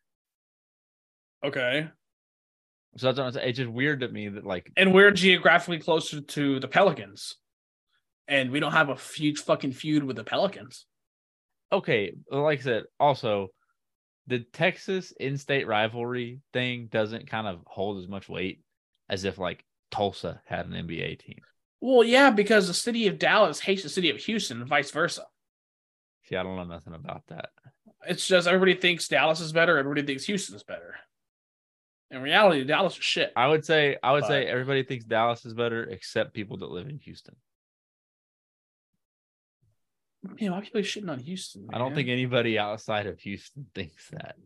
Okay, So that's what I'm saying. It's just weird to me that like and we're geographically closer to the Pelicans, and we don't have a huge fucking feud with the Pelicans. okay, like I said, also the Texas in-state rivalry thing doesn't kind of hold as much weight as if like Tulsa had an NBA team. Well, yeah, because the city of Dallas hates the city of Houston, and vice versa. See, I don't know nothing about that. It's just everybody thinks Dallas is better, everybody thinks Houston is better. In reality, Dallas is shit. I would say I would say everybody thinks Dallas is better except people that live in Houston. Man, why are people shitting on Houston? I don't think anybody outside of Houston thinks that.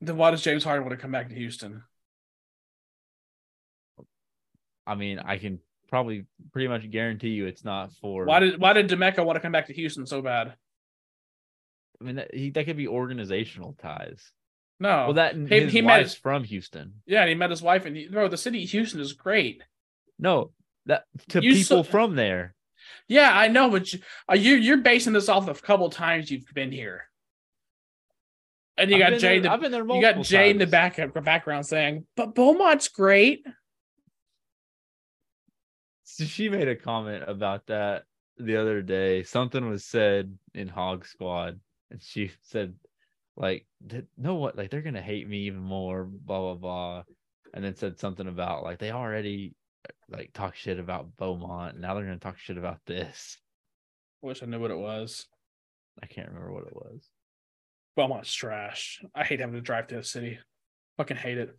Then why does James Harden want to come back to Houston? I mean, I can probably pretty much guarantee you it's not for Why did why did DeMeco want to come back to Houston so bad? I mean that, he, that could be organizational ties. No. Well, that He- his he met- wife's from Houston. yeah, and he met his wife, and he, bro, the city of Houston is great. No, that to You people so- from there. Yeah, I know, but you, uh, you you're basing this off of a couple times you've been here, and you I've got Jay. there- the, I've been there you got Jay in the back background saying, "But Beaumont's great." She made a comment about that the other day. Something was said in Hog Squad, and she said, like, "Th- know what? Like, they're gonna hate me even more, blah blah blah. And then said something about like they already like talk shit about Beaumont. Now they're gonna talk shit about this. I Wish I knew what it was. I can't remember what it was. Beaumont's trash. I hate having to drive to the city. Fucking hate it.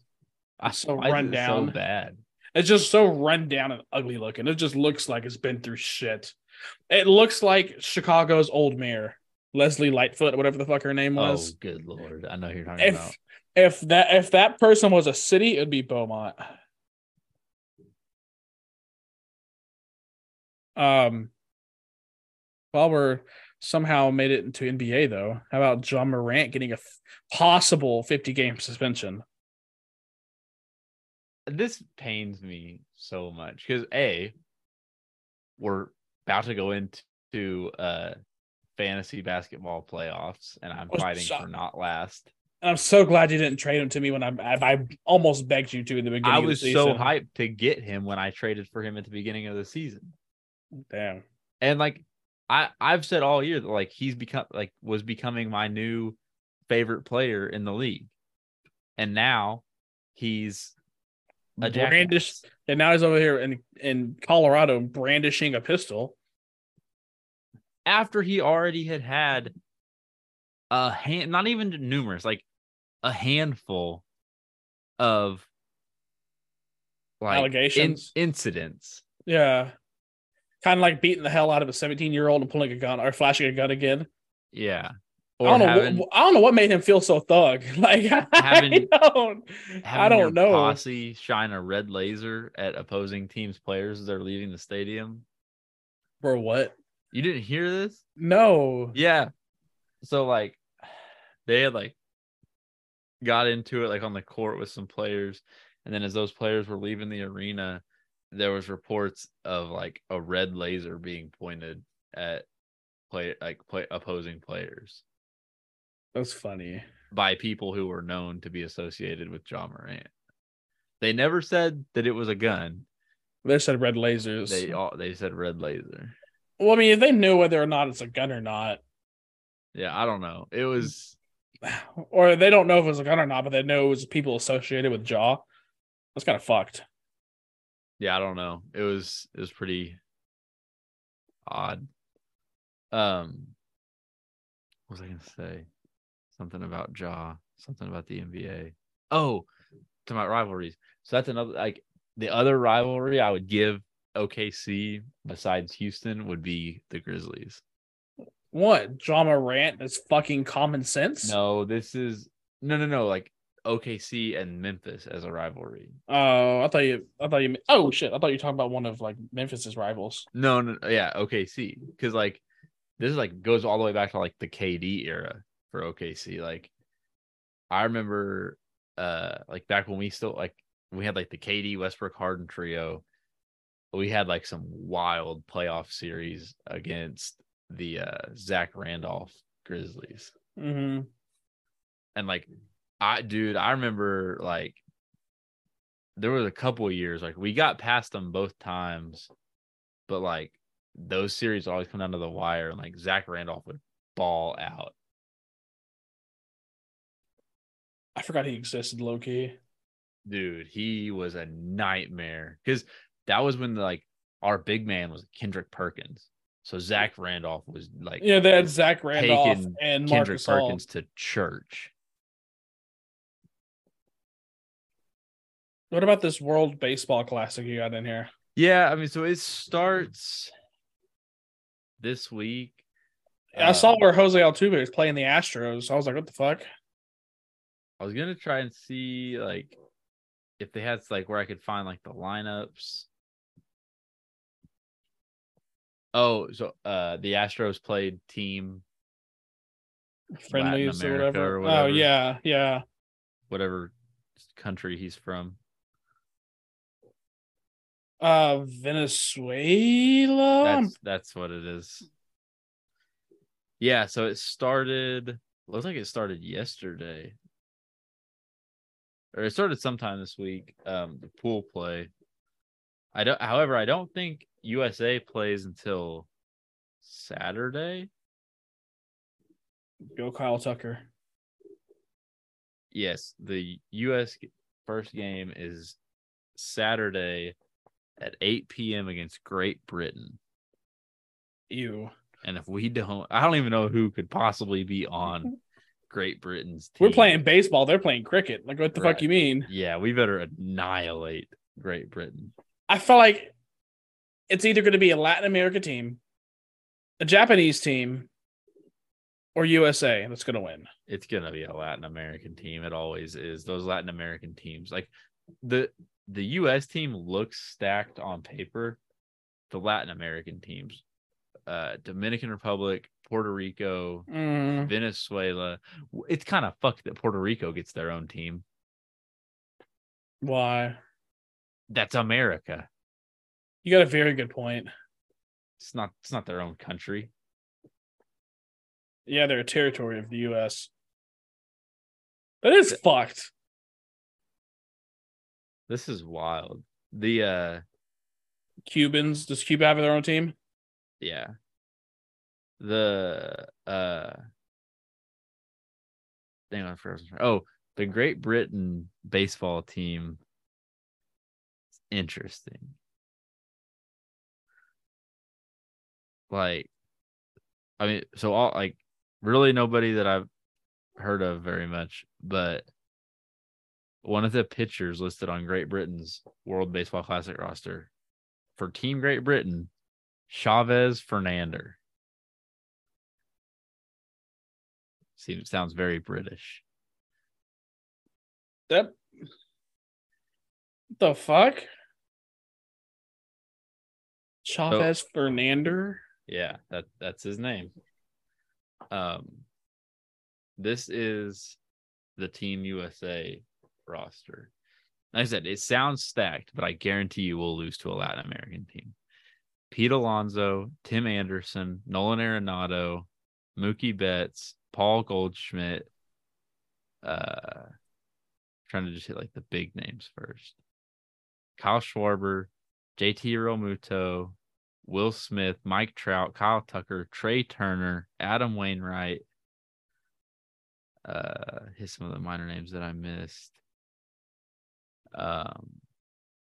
I It's so is run down. so bad. It's just so run down and ugly looking. It just looks like it's been through shit. It looks like Chicago's old mayor, Leslie Lightfoot, whatever the fuck her name was. Oh, good lord! I know you're talking about. if if that if that person was a city, it'd be Beaumont. Um, while we're somehow made it into NBA though, how about Ja Morant getting a f- possible 50 game suspension? This pains me so much because a we're about to go into uh fantasy basketball playoffs and i'm Oh, fighting shut- for not last And I'm so glad you didn't trade him to me when I I almost begged you to in the beginning. i of the was so hyped to get him when i traded for him at the beginning of the season Damn. and like i i've said all year that like he's become like was becoming my new favorite player in the league and now he's a Brandish, and now he's over here in in Colorado brandishing a pistol. after he already had had a hand, not even numerous, like a handful of like in- Allegations. incidents. Yeah, kind of like beating the hell out of a 17 year old and pulling a gun or flashing a gun again. Yeah, I don't know. I don't know what made him feel so thug. Like Having- I don't. I don't know. Posse shine a red laser at opposing teams' players as they're leaving the stadium. For what? You didn't hear this? No. Yeah. So like they had like got into it like on the court with some players and then as those players were leaving the arena there was reports of like a red laser being pointed at play like play opposing players That's funny. by people who were known to be associated with Ja Morant. They never said that it was a gun. They said red lasers. They all they said red laser. well, I mean, if they knew whether or not it's a gun or not, Yeah, I don't know. It was or they don't know if it was a gun or not, but they know it was people associated with Ja. That's kind of fucked. yeah, I don't know. It was it was pretty odd. Um what was I gonna say? Something about Ja, something about the NBA. Oh, to my rivalries. So that's another like the other rivalry I would give OKC besides Houston would be the Grizzlies. What? Ja Morant is fucking common sense? No, this is no no no like OKC and Memphis as a rivalry. Oh, I thought you. I thought you. Oh shit! I thought you were talking about one of like Memphis's rivals. No, no, yeah, OKC. Because like this is like goes all the way back to like the KD era for OKC. Like I remember uh like back when we still like we had like the KD Westbrook Harden trio. We had like some wild playoff series against the uh Zach Randolph Grizzlies. Mm-hmm. And like I dude, I remember like there was a couple of years like we got past them both times, but like those series always come down to the wire and like Zach Randolph would ball out. I forgot he existed, low key. Dude, he was a nightmare because that was when like our big man was Kendrick Perkins. So Zach Randolph was like Yeah, they had Zach Randolph and Kendrick Marcus. Perkins to church. What about this World Baseball Classic you got in here? Yeah, I mean, so it starts this week. I saw Um, where Jose Altuve was playing the Astros. I was like, what the fuck? I was gonna try and see like if they had like where I could find like the lineups. Oh, so uh the Astros played team Friendlies or whatever. or Oh yeah, yeah. whatever country he's from. Uh Venezuela. That's that's what it is. Yeah, so it started looks like it started yesterday. Or it started sometime this week. Um the pool play. I don't however, I don't think USA plays until Saturday. Go Kyle Tucker. Yes, the US first game is Saturday at 8 p.m. against Great Britain. Ew. And if we don't, I don't even know who could possibly be on Great Britain's team. We're playing baseball. They're playing cricket. Like, what the Right. fuck you mean? Yeah, we better annihilate Great Britain. I feel like it's either going to be a Latin America team, a Japanese team, or USA that's going to win. It's gonna be a Latin American team. It always is. Those Latin American teams, like the the U.S. team, looks stacked on paper. The Latin American teams, uh, Dominican Republic, Puerto Rico, Mm, Venezuela. It's kind of fucked that Puerto Rico gets their own team. why? That's America. You got a very good point. It's not. It's not their own country. Yeah, they're a territory of the U.S. That is fucked. This is wild. The uh, Cubans. Does Cuba have their own team? yeah. The uh, thing on first. Oh, the Great Britain baseball team. Interesting. Like, I mean, so all like really nobody that I've heard of very much, but one of the pitchers listed on Great Britain's World Baseball Classic roster for Team Great Britain, Chavez Fernander. Seems sounds very British. That. The fuck? Chavez Fernander. Yeah, that that's his name. Um, this is the Team USA roster. Like I said, it sounds stacked, but I guarantee you we'll lose to a Latin American team. Pete Alonso, Tim Anderson, Nolan Arenado, Mookie Betts, Paul Goldschmidt. Uh, trying to just hit like the big names first. Kyle Schwarber, JT Realmuto, Will Smith, Mike Trout, Kyle Tucker, Trea Turner, Adam Wainwright. Uh, here's some of the minor names that I missed. Um,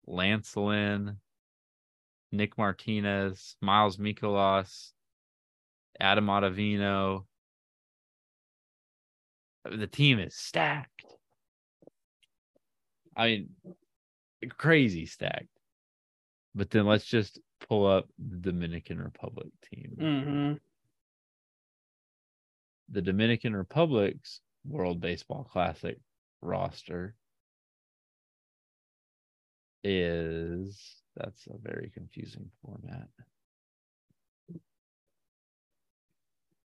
Lance Lynn, Nick Martinez, Miles Mikolas, Adam Ottavino. The team is stacked. I mean, crazy stacked. But then let's just pull up the Dominican Republic team. Mm-hmm. The Dominican Republic's World Baseball Classic roster is that's a very confusing format.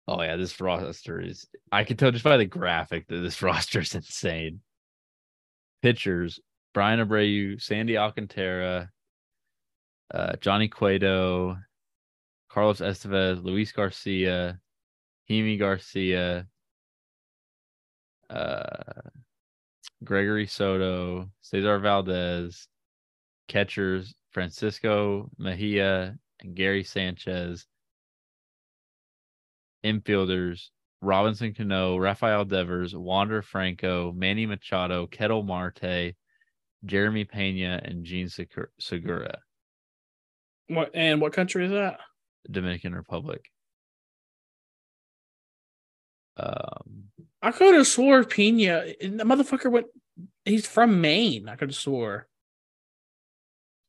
Oh yeah, this roster is I can tell just by the graphic that this roster is insane. Pitchers, Bryan Abreu, Sandy Alcantara, uh, Johnny Cueto, Carlos Estevez, Luis Garcia, Yimi Garcia, uh, Gregory Soto, Cesar Valdez, catchers Francisco Mejia and Gary Sanchez, infielders Robinson Cano, Rafael Devers, Wander Franco, Manny Machado, Ketel Marte, Jeremy Pena, and Jean Segura. What and what country is that? Dominican Republic. Um, I could have swore Pena. The motherfucker went. He's from Maine. I could have swore.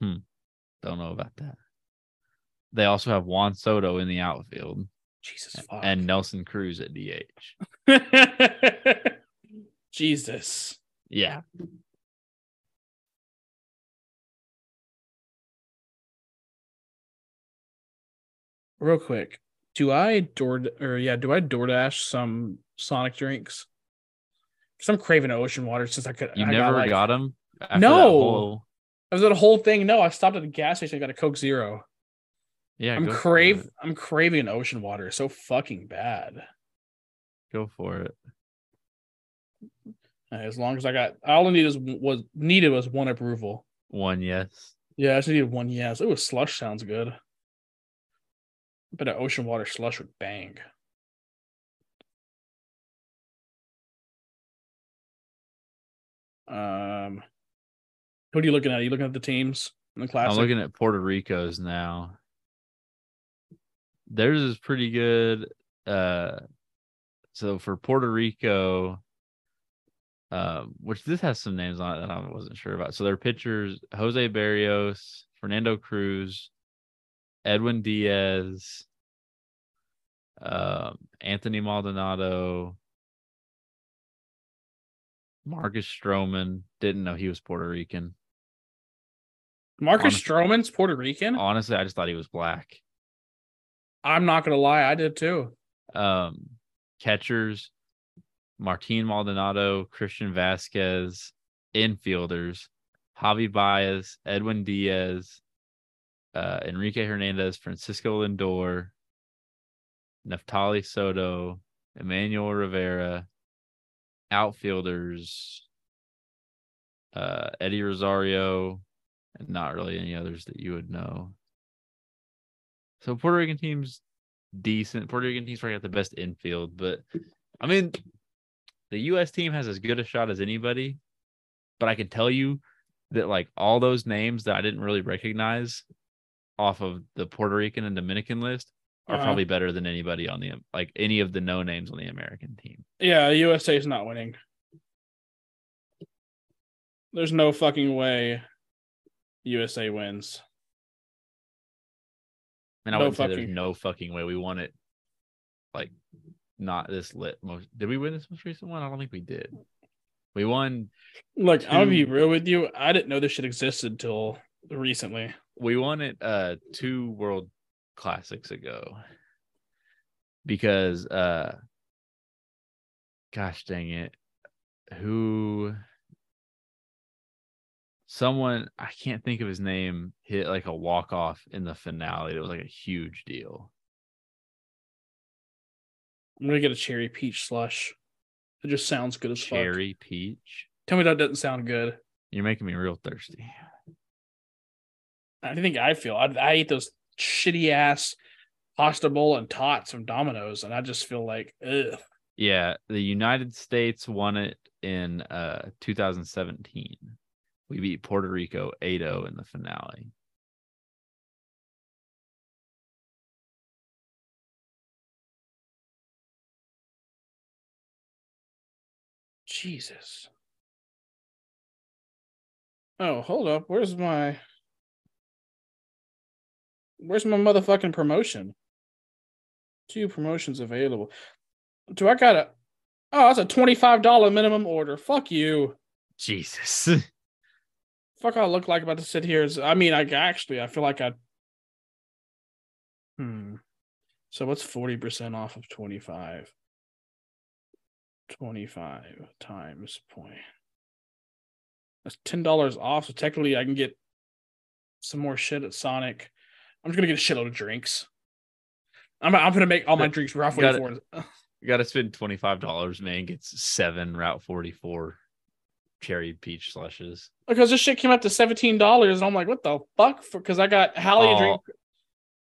Hmm. Don't know about that. They also have Juan Soto in the outfield. Jesus fuck. And Nelson Cruz at DH. Jesus. Yeah. Real quick, do I door or yeah, do I DoorDash some Sonic drinks? Because I'm craving ocean water since I could. You I never got, like, got them? No. Whole... I was at a whole thing. No, I stopped at the gas station. I got a Coke Zero. Yeah, I'm crave. I'm craving ocean water. so fucking bad. Go for it. As long as I got all I needed was, was needed was one approval. One yes. Yeah, I just needed one yes. It was slush sounds good. But an ocean water slush would bang. Um, who are you looking at? Are you looking at the teams in the class? I'm looking at Puerto Rico's now. Theirs is pretty good. Uh, so for Puerto Rico, uh, which this has some names on it that I wasn't sure about. So their pitchers: Jose Berrios, Fernando Cruz, Edwin Diaz, um, Anthony Maldonado, Marcus Stroman. Didn't know he was Puerto Rican. Marcus honestly, Stroman's Puerto Rican. Honestly, I just thought he was black. I'm not gonna lie, I did too. Um, catchers: Martin Maldonado, Christian Vazquez. Infielders: Javy Baez, Edwin Diaz, uh, Enrique Hernandez, Francisco Lindor, Neftali Soto, Emmanuel Rivera, outfielders, uh, Eddie Rosario, and not really any others that you would know. So Puerto Rican teams decent. Puerto Rican teams probably got the best infield, but I mean, the U.S. team has as good a shot as anybody. But I can tell you that like all those names that I didn't really recognize off of the Puerto Rican and Dominican list are uh-huh. probably better than anybody on the like any of the no names on the American team. Yeah, USA is not winning. There's no fucking way USA wins. And I no would say there's no fucking way we won it. Like, not this lit. Most did we win this most recent one? I don't think we did. We won. Look, i I'll be real with you. I didn't know this shit existed until recently. we won it uh two world classics ago because uh gosh dang it who someone i can't think of his name hit like a walk off in the finale it was like a huge deal I'm gonna get a cherry peach slush. It just sounds good as fuck. cherry peach Tell me that doesn't sound good. you're making me real thirsty I think I feel. I, I ate those shitty ass pasta bowl and tots from Domino's, and I just feel like, ugh. Yeah, the United States won it in uh 2017. We beat Puerto Rico 8-0 in the finale. Jesus. Oh, hold up. Where's my Where's my motherfucking promotion? Two promotions available. Do I got a Oh, that's a $25 minimum order. Fuck you. Jesus. Fuck I look like about to sit here. is- I mean, I actually I feel like I Hmm. So what's 40% off of 25? 25 times point. That's $10 off. So technically I can get some more shit at Sonic. I'm just gonna get a shitload of drinks. I'm I'm gonna make all my drinks Route got it. 44. you got to spend $25, man. Gets 7 Route 44 cherry peach slushes. Because this shit came up to $17 and I'm like, what the fuck? Because I got Hallie a drink.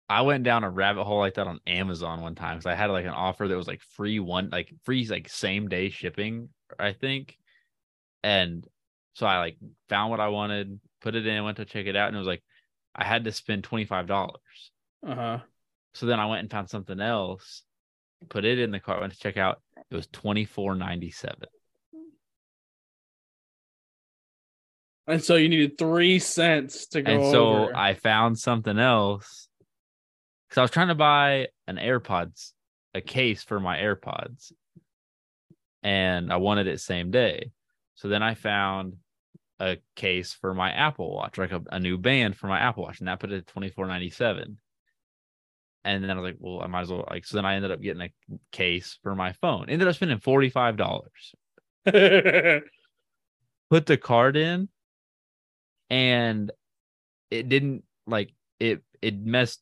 I went down a rabbit hole like that on Amazon one time because I had like an offer that was like free one, like free like same day shipping, I think. And so I like found what I wanted, put it in, went to check it out, and it was like I had to spend twenty five dollars. Uh-huh. So then I went and found something else, put it in the cart, went to check out. It was twenty four ninety seven. And so you needed three cents to go And so over. I found something else because I was trying to buy an AirPods, a case for my AirPods, and I wanted it same day. So then I found a case for my Apple Watch, like a, a new band for my Apple Watch, and that put it at twenty four ninety seven. And then I was like, well, I might as well like. So then I ended up getting a case for my phone. Ended up spending forty five dollars. Put the card in, and it didn't like it. It messed.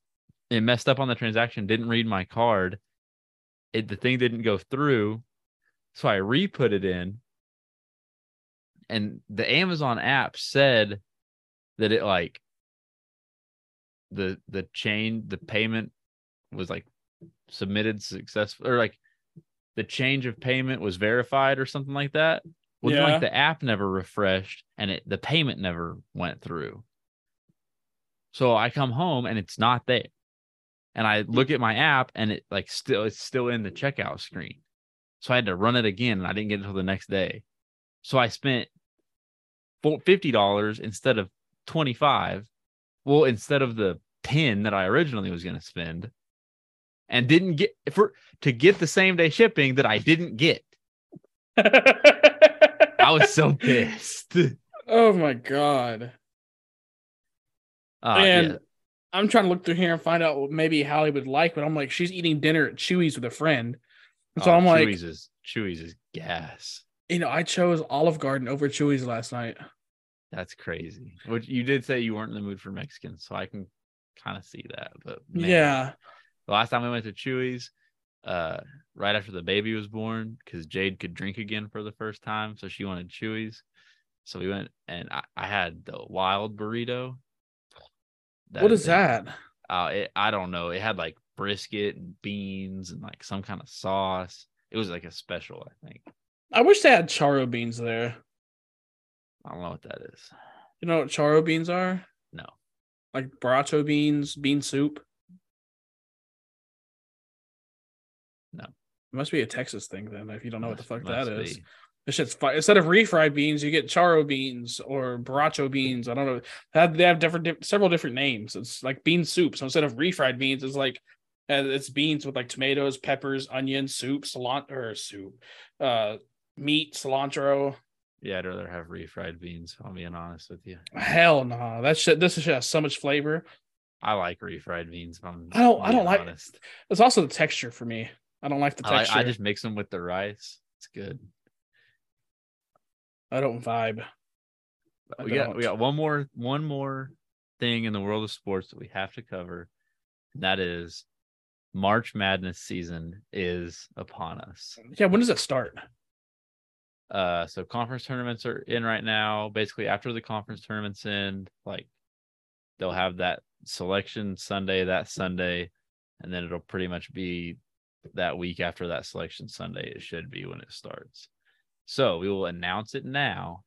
It messed up on the transaction. Didn't read my card. It the thing didn't go through, so I re-put it in. And the Amazon app said that it like the the chain the payment was like submitted successful or like the change of payment was verified or something like that. Well, then, like the app never refreshed and it the payment never went through. So I come home and it's not there. And I look at my app and it like still it's still in the checkout screen. So I had to run it again and I didn't get it until the next day. So I spent $50 instead of 25. Well, instead of the 10 that I originally was going to spend and didn't get for to get the same day shipping that I didn't get. I was so pissed. oh my god. Uh, and yeah. I'm trying to look through here and find out what maybe Hallie would like, but I'm like, she's eating dinner at Chuy's with a friend. And so Oh, I'm like, Chuy's is Chuy's is gas. you know, I chose Olive Garden over Chuy's last night. That's crazy. Which you did say you weren't in the mood for Mexican, so I can kind of see that. But man, Yeah. the last time we went to Chuy's, uh, right after the baby was born, because Jade could drink again for the first time, so she wanted Chuy's. So we went and I, I had the wild burrito. what is thing- that? Uh, it, I don't know. It had like brisket and beans and like some kind of sauce. It was like a special, I think. I wish they had charro beans there. I don't know what that is. You know what charro beans are? No. Like borracho beans, bean soup. It must be a Texas thing then, if you don't know what the fuck Must that is. be. This shit's fi- instead of refried beans, you get charro beans or borracho beans. I don't know. They have, they have different, diff- several different names. It's like bean soup. So instead of refried beans, it's like uh, it's beans with like tomatoes, peppers, onions, soup, cilantro, or soup, uh, meat, cilantro. Yeah, I'd rather have refried beans. I'm being honest with you. Hell no. That shit this shit has so much flavor. I like refried beans. I'm I don't- I don't being like- honest. It's also the texture for me. I don't like the texture. I just mix them with the rice. It's good. I don't vibe. I we got we got one more one more thing in the world of sports that we have to cover. And that is March Madness season is upon us. Yeah, when does it start? Uh so conference tournaments are in right now. Basically after the conference tournaments end, like they'll have that selection Sunday that Sunday and then it'll pretty much be that week after that selection Sunday it should be when it starts. So we will announce it now.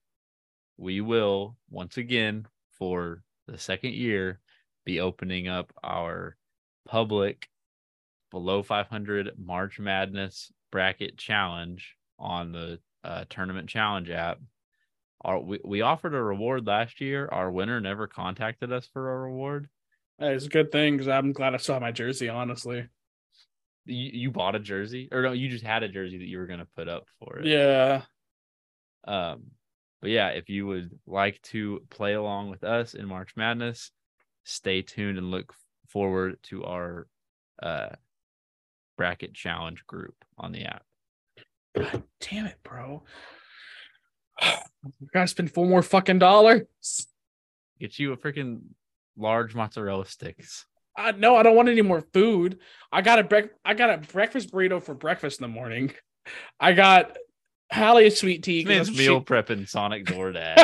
We will once again for the second year be opening up our public below 500 March Madness bracket challenge on the uh, tournament challenge app. Our, we, we offered a reward last year. Our winner never contacted us for a reward. It's a good thing because I'm glad I saw my jersey, honestly. You, you bought a jersey, or no? You just had a jersey that you were going to put up for it. Yeah. Um, but yeah, if you would like to play along with us in March Madness, stay tuned and look forward to our uh bracket challenge group on the app. God damn it, bro. Gotta spend four more fucking dollars. Get you a freaking large mozzarella sticks. I no, I don't want any more food. I got a brec- I got a breakfast burrito for breakfast in the morning. I got Hallie a sweet tea. Man's meal she- prepping Sonic DoorDash.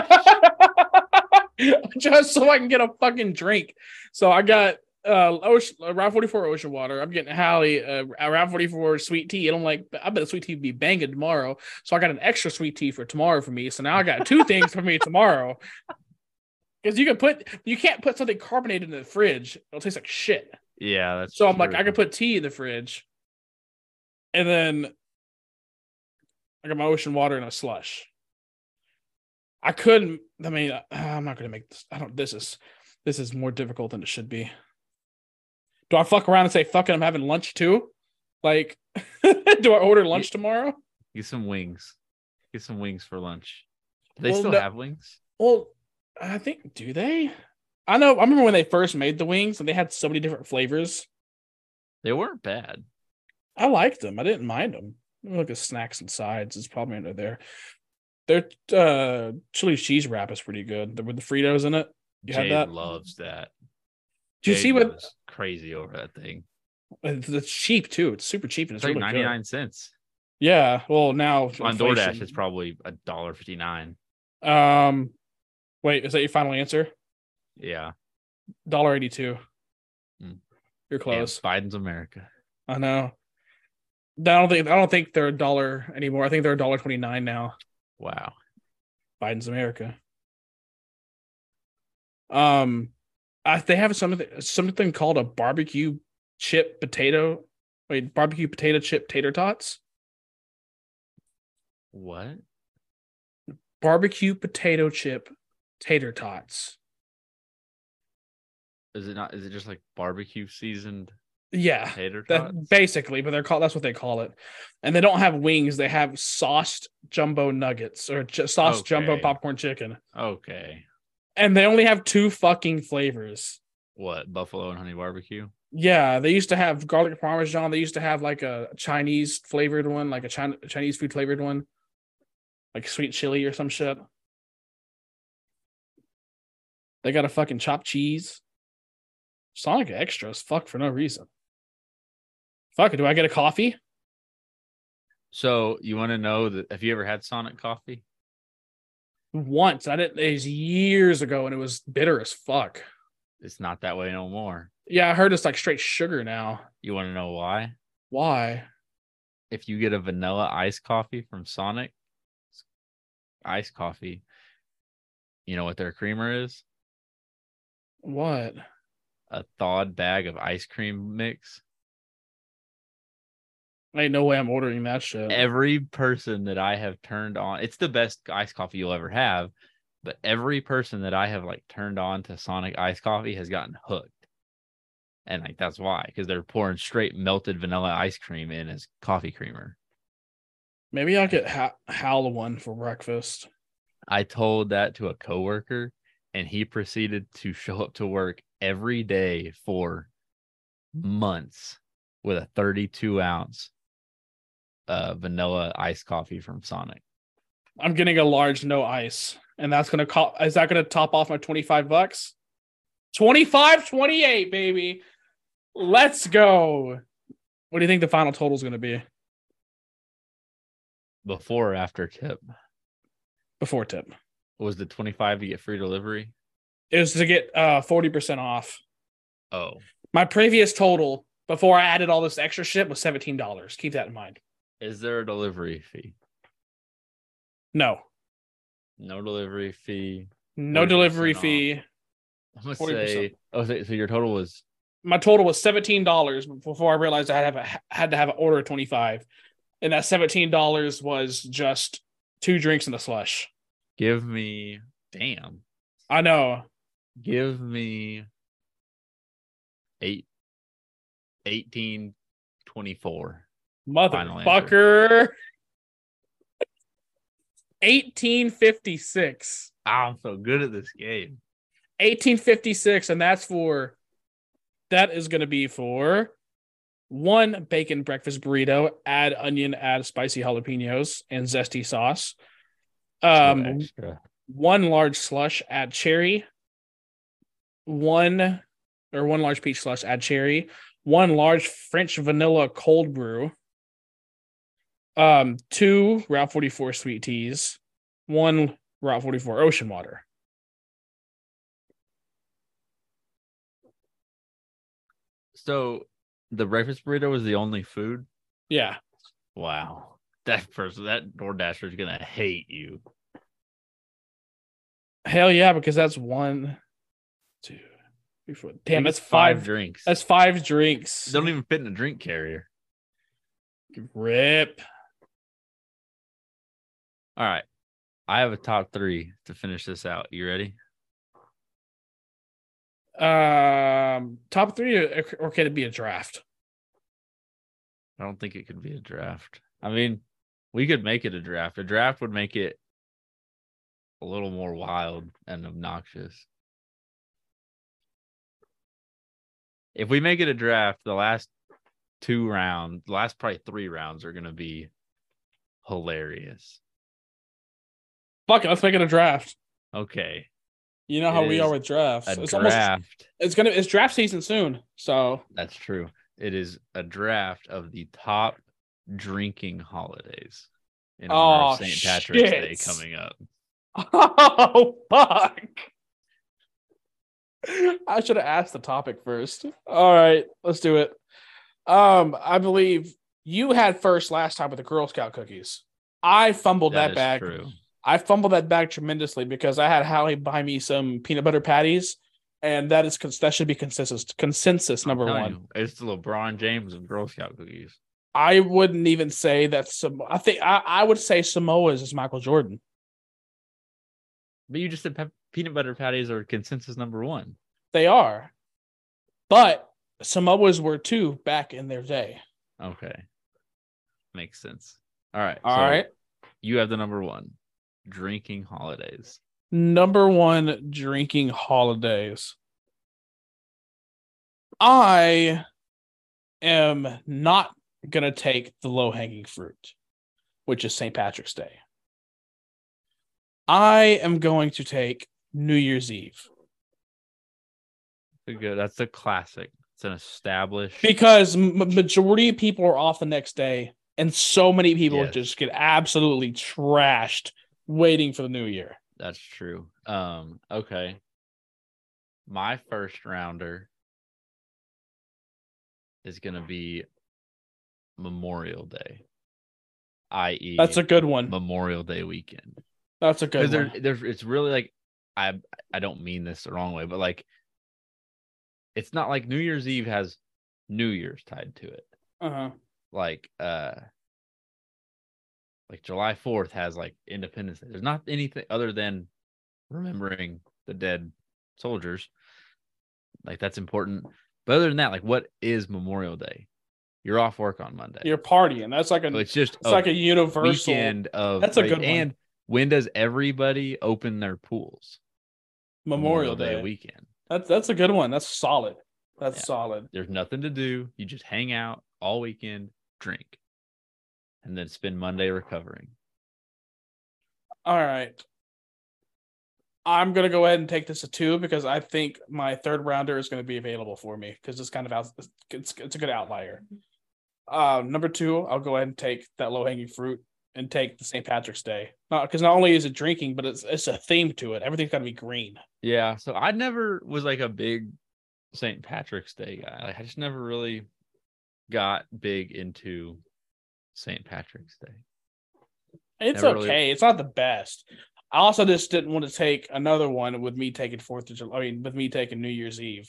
just so I can get a fucking drink. So I got uh Ocean, uh, Route 44 Ocean Water. I'm getting Hallie uh, Route 44 sweet tea. And I'm like, I bet the sweet tea would be banging tomorrow. So I got an extra sweet tea for tomorrow for me. So now I got two things for me tomorrow. Because you can put you can't put something carbonated in the fridge. It'll taste like shit. yeah, that's So I'm like. I could put tea in the fridge. And then I got my ocean water in a slush. I couldn't, I mean, uh, I'm not gonna make this. I don't this is this is more difficult than it should be. Do I fuck around and say fuck it, I'm having lunch too? Like, do I order lunch tomorrow? get some wings. Get some wings for lunch. Do they Well, still no- have wings? Well, I think do they? I know I remember when they first made the wings and they had so many different flavors. They weren't bad. I liked them. I didn't mind them. Look at snacks and sides. It's probably under there. Their uh, chili cheese wrap is pretty good. With the Fritos in it. You had that? loves that. Did you Jade see what? crazy over that thing? It's cheap too. It's super cheap and It's it's, like really 99 cents. Yeah. Well, now On inflation- DoorDash, it's probably a dollar fifty nine. Um, wait, is that your final answer? Yeah. Dollar eighty two. Hmm. You're Damn, close. Biden's America. I know. I don't think I don't think they're a dollar anymore. I think they're a dollar twenty nine now. Wow. Biden's America. Um, I, they have something something called a barbecue chip potato. Wait, barbecue potato chip tater tots. What? Barbecue potato chip tater tots. Is it not? Is it just like barbecue seasoned Yeah, tater that basically, but they're called that's what they call it. And they don't have wings; they have sauced jumbo nuggets or j- sauced jumbo popcorn chicken. okay. And they only have two fucking flavors. What? Buffalo and honey barbecue? Yeah, they used to have garlic parmesan. They used to have like a Chinese flavored one, like a China, Chinese food flavored one, like sweet chili or some shit. They got a fucking chopped cheese. Sonic extras, fuck for no reason. Fuck it. Do I get a coffee? So you want to know that? Have you ever had Sonic coffee? Once. I didn't. It was years ago, and it was bitter as fuck. It's not that way no more. Yeah, I heard it's like straight sugar now. You want to know why? Why? If you get a vanilla iced coffee from Sonic, iced coffee, you know what their creamer is? What? A thawed bag of ice cream mix. Ain't no way I'm ordering that shit. every person that I have turned on, it's the best iced coffee you'll ever have. But every person that I have like turned on to Sonic iced coffee has gotten hooked. And like that's why, because they're pouring straight melted vanilla ice cream in as coffee creamer. Maybe I'll get ha- Hal one for breakfast. I told that to a coworker, and he proceeded to show up to work every day for months with a 32 ounce uh, vanilla iced coffee from Sonic. I'm getting a large no ice, and that's gonna call. Is that gonna top off my 25 bucks? 25, 28, baby. Let's go. What do you think the final total is gonna be Before or after tip before tip? Was the 25 to get free delivery. It was to get uh 40% off. Oh, My previous total before I added all this extra shit was $17. Keep that in mind. is there a delivery fee? No, No delivery fee. no delivery fee. I'm gonna 40%. say. Oh, so, so your total was My total was $17 before I realized I had to have a, had to have an order of 25. And that $17 was just two drinks and a slush. Give me. Damn. I know. Give me eight. 1824. Final answer. Motherfucker. 1856. Oh, I'm so good at this game. 1856 and that's for that is going to be for one bacon breakfast burrito add onion add spicy jalapenos and zesty sauce um one large slush add cherry. One or one large peach slush add cherry. One large french vanilla cold brew. Um two route 44 sweet teas. One route 44 ocean water. So the breakfast burrito was the only food. yeah. Wow. That person, that DoorDasher is gonna hate you. Hell yeah, because that's one, two, three, four. Damn, that's it's five. drinks. That's five drinks. They don't even fit in a drink carrier. Rip. All right. I have a top three to finish this out. You ready? Um, top three, or, or can it be a draft? I don't think it could be a draft. I mean, we could make it a draft. A draft would make it a little more wild and obnoxious. If we make it a draft, the last two rounds, the last probably three rounds are going to be hilarious. Fuck it, let's make it a draft. Okay. You know how It we are with drafts. A It's almost. draft. It's gonna. It's draft season soon. So That's true. It is a draft of the top drinking holidays in honor of Oh, St. Patrick's Day coming up. Oh fuck! I should have asked the topic first. All right, let's do it. Um, I believe you had first last time with the Girl Scout cookies. I fumbled that back. true. I fumbled that back tremendously because I had Hallie buy me some peanut butter patties, and that is that should be consensus consensus number one. you, it's the LeBron James of Girl Scout cookies. I wouldn't even say that some. I think I, I would say Samoa's is Michael Jordan. But you just said pe- peanut butter patties are consensus number one. They are, but Samoa's were too back in their day. Okay. Makes sense. All right. All so right. You have the number one drinking holidays. Number one drinking holidays. I am not gonna take the low hanging fruit, which is St. Patrick's Day. I am going to take New Year's Eve Good. That's a classic. It's an established. because m- majority of people are off the next day, and so many people Yes. just get absolutely trashed waiting for the new year. That's true. Um, okay. My first rounder is gonna be Memorial Day, i.e., That's a good one. Memorial Day weekend. That's a good there, one. there's, it's really like, I, I don't mean this the wrong way, but like, it's not like New Year's Eve has New Year's tied to it. Uh-huh. Like, uh, like July Fourth has like Independence Day. There's not anything other than remembering the dead soldiers. Like that's important. But other than that, like what is Memorial Day? You're off work on Monday. You're partying. That's like a so it's just it's like a universal. weekend of That's a good one. and when does everybody open their pools? Memorial Day. weekend. That's that's a good one. That's solid. That's Yeah. solid. There's nothing to do. You just hang out all weekend, drink, and then spend Monday recovering. All right. I'm gonna go ahead and take this a two because I think my third rounder is gonna be available for me because it's kind of out. It's, it's a good outlier. Uh, number two, I'll go ahead and take that low hanging fruit and take the St. Patrick's Day. Not because not only is it drinking, but it's it's a theme to it. Everything's got to be green. Yeah. So I never was like a big St. Patrick's Day guy. Like I just never really got big into St. Patrick's Day. It's Never okay. really- It's not the best. I also just didn't want to take another one with me taking Fourth of July. I mean, with me taking New Year's Eve.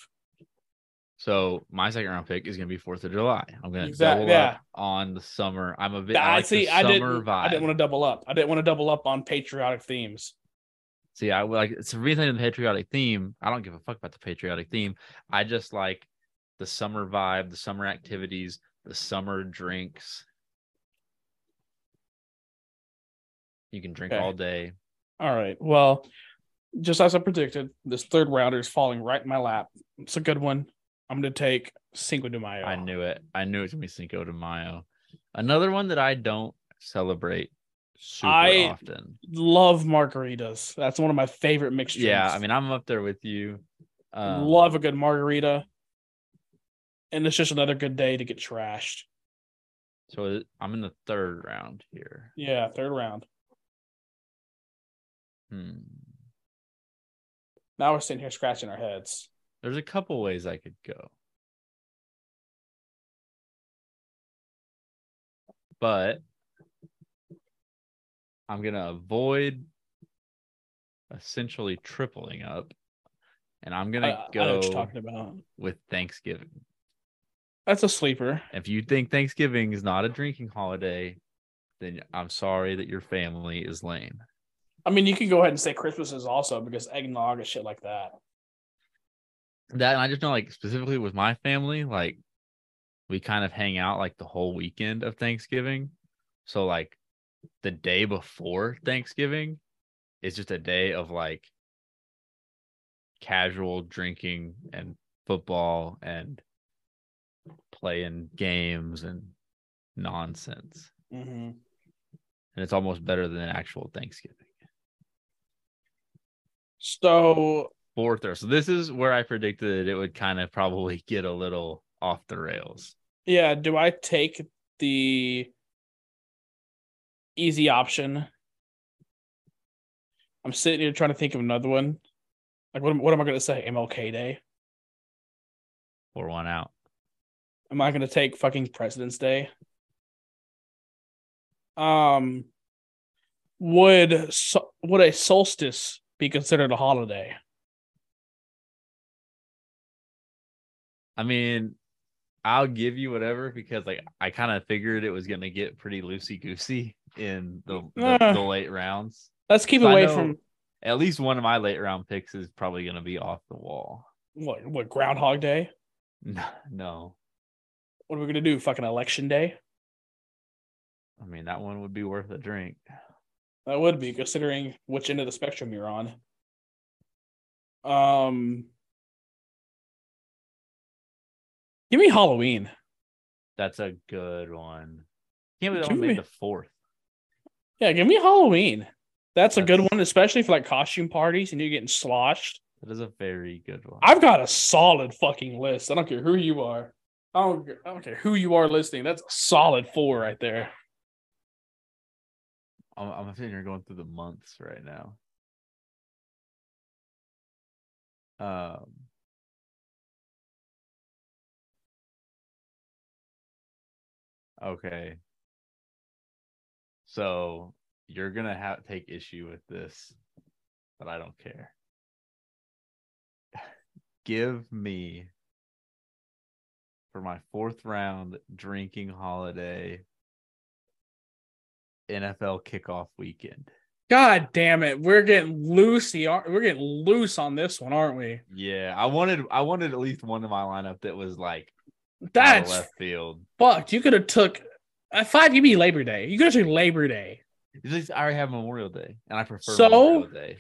So my second round pick is gonna be Fourth of July. I'm gonna Exact- double yeah. up on the summer. I'm a bit. I I like see. the I didn't. vibe. I didn't want to double up. I didn't want to double up on patriotic themes. See, I like it's a reason the patriotic theme. I don't give a fuck about the patriotic theme. I just like the summer vibe, the summer activities, the summer drinks. You can drink Okay. all day. All right. Well, just as I predicted, this third rounder is falling right in my lap. It's a good one. I'm going to take Cinco de Mayo. I knew it. I knew it was gonna be Cinco de Mayo. Another one that I don't celebrate super I- often. Love margaritas. That's one of my favorite mixtures. Yeah, I mean, I'm up there with you. Um, love a good margarita. And it's just another good day to get trashed. So I'm in the third round here. Yeah, third round. Hmm. Now we're sitting here scratching our heads. There's a couple ways I could go. But I'm going to avoid essentially tripling up. And I'm going to go talking about. with Thanksgiving. That's a sleeper. If you think Thanksgiving is not a drinking holiday, then I'm sorry that your family is lame. I mean, you can go ahead and say Christmas is also because eggnog and shit like that. That and I just know like specifically with my family, like we kind of hang out like the whole weekend of Thanksgiving. So like the day before Thanksgiving is just a day of like casual drinking and football and playing games and nonsense. Mm-hmm. And it's almost better than an actual Thanksgiving. So Fourth or so this is where I predicted it would kind of probably get a little off the rails. Yeah, do I take the easy option? I'm sitting here trying to think of another one. Like, what am, what am I going to say? MLK Day? Pour one out. Am I going to take fucking President's Day? Um, would would a solstice be considered a holiday? I mean, I'll give you whatever because like I kind of figured it was gonna get pretty loosey goosey in the, the, Uh. the late rounds. Let's keep So away from At least one of my late round picks is probably gonna be off the wall. what what Groundhog Day. No, no. What are we going to do? Fucking Election Day? I mean that one would be worth a drink. That would be considering which end of the spectrum you're on. Um, give me Halloween. That's a good one. Can't believe that Give one made the fourth. Yeah, give me Halloween. That's a good one, especially for like costume parties and you're getting sloshed. That is a very good one. I've got a solid fucking list. I don't care who you are. I don't, I don't care who you are listening. That's a solid four right there. I'm, I'm sitting here going through the months right now. Um, okay. So you're gonna have take issue with this, but I don't care. Give me for my fourth round drinking holiday NFL kickoff weekend. God damn it. We're getting loosey. We're getting loose on this one, aren't we? Yeah, I wanted I wanted at least one in my lineup that was like That's left field. fucked. You could have took uh, five. Give me Labor Day. You could have took Labor Day. I already have Memorial Day, and I prefer So? Memorial Day.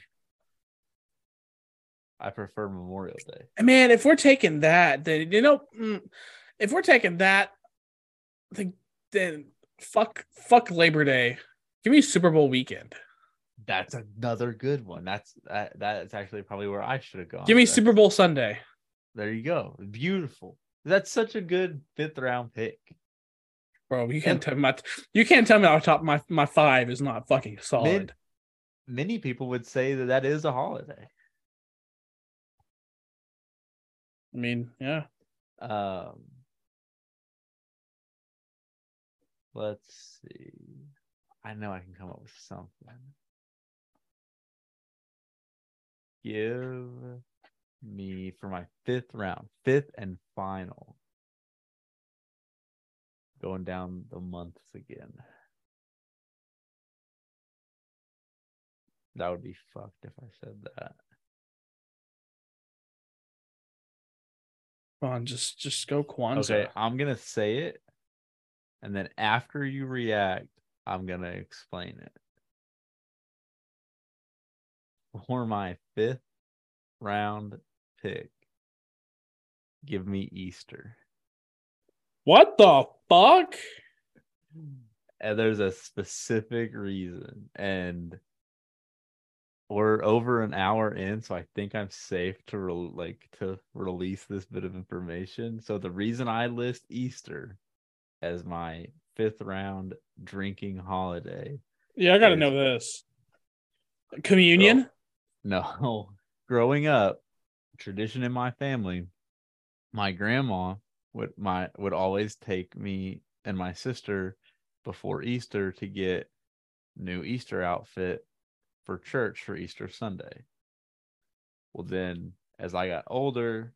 I prefer Memorial Day. Man, if we're taking that, then you know, mm, if we're taking that, then then fuck fuck Labor Day. Give me Super Bowl weekend. That's another good one. That's that, that's actually probably where I should have gone. Give me Super Bowl Sunday. There you go. Beautiful. That's such a good fifth round pick. Bro, you can't tell me my you can't tell me off top my my five is not fucking solid. Many people would say that that is a holiday. I mean, yeah. Um, let's see. I know I can come up with something. Give me for my fifth round, fifth and final. Going down the months again. That would be fucked if I said that. Come on, just just go Kwanzaa. Okay, I'm gonna say it, and then after you react, I'm gonna explain it. For my fifth round pick, give me Easter. What the fuck? And there's a specific reason, and we're over an hour in, so I think I'm safe to re- like to release this bit of information. So the reason I list Easter as my fifth round drinking holiday, Yeah, I gotta Yes. know this. Communion? no, growing up, tradition in my family, my grandma would my would always take me and my sister before Easter to get new Easter outfit for church for Easter Sunday. Well, then as I got older,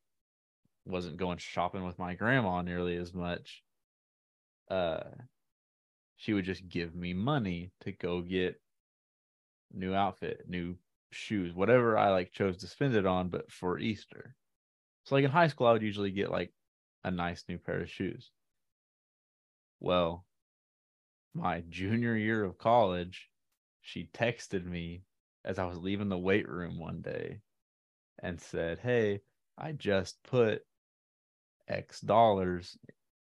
wasn't going shopping with my grandma nearly as much. Uh, she would just give me money to go get new outfit, new shoes, whatever I like chose to spend it on, but for Easter. So like in high school, I would usually get like a nice new pair of shoes. Well, my junior year of college, she texted me as I was leaving the weight room one day and said, Hey, I just put X dollars,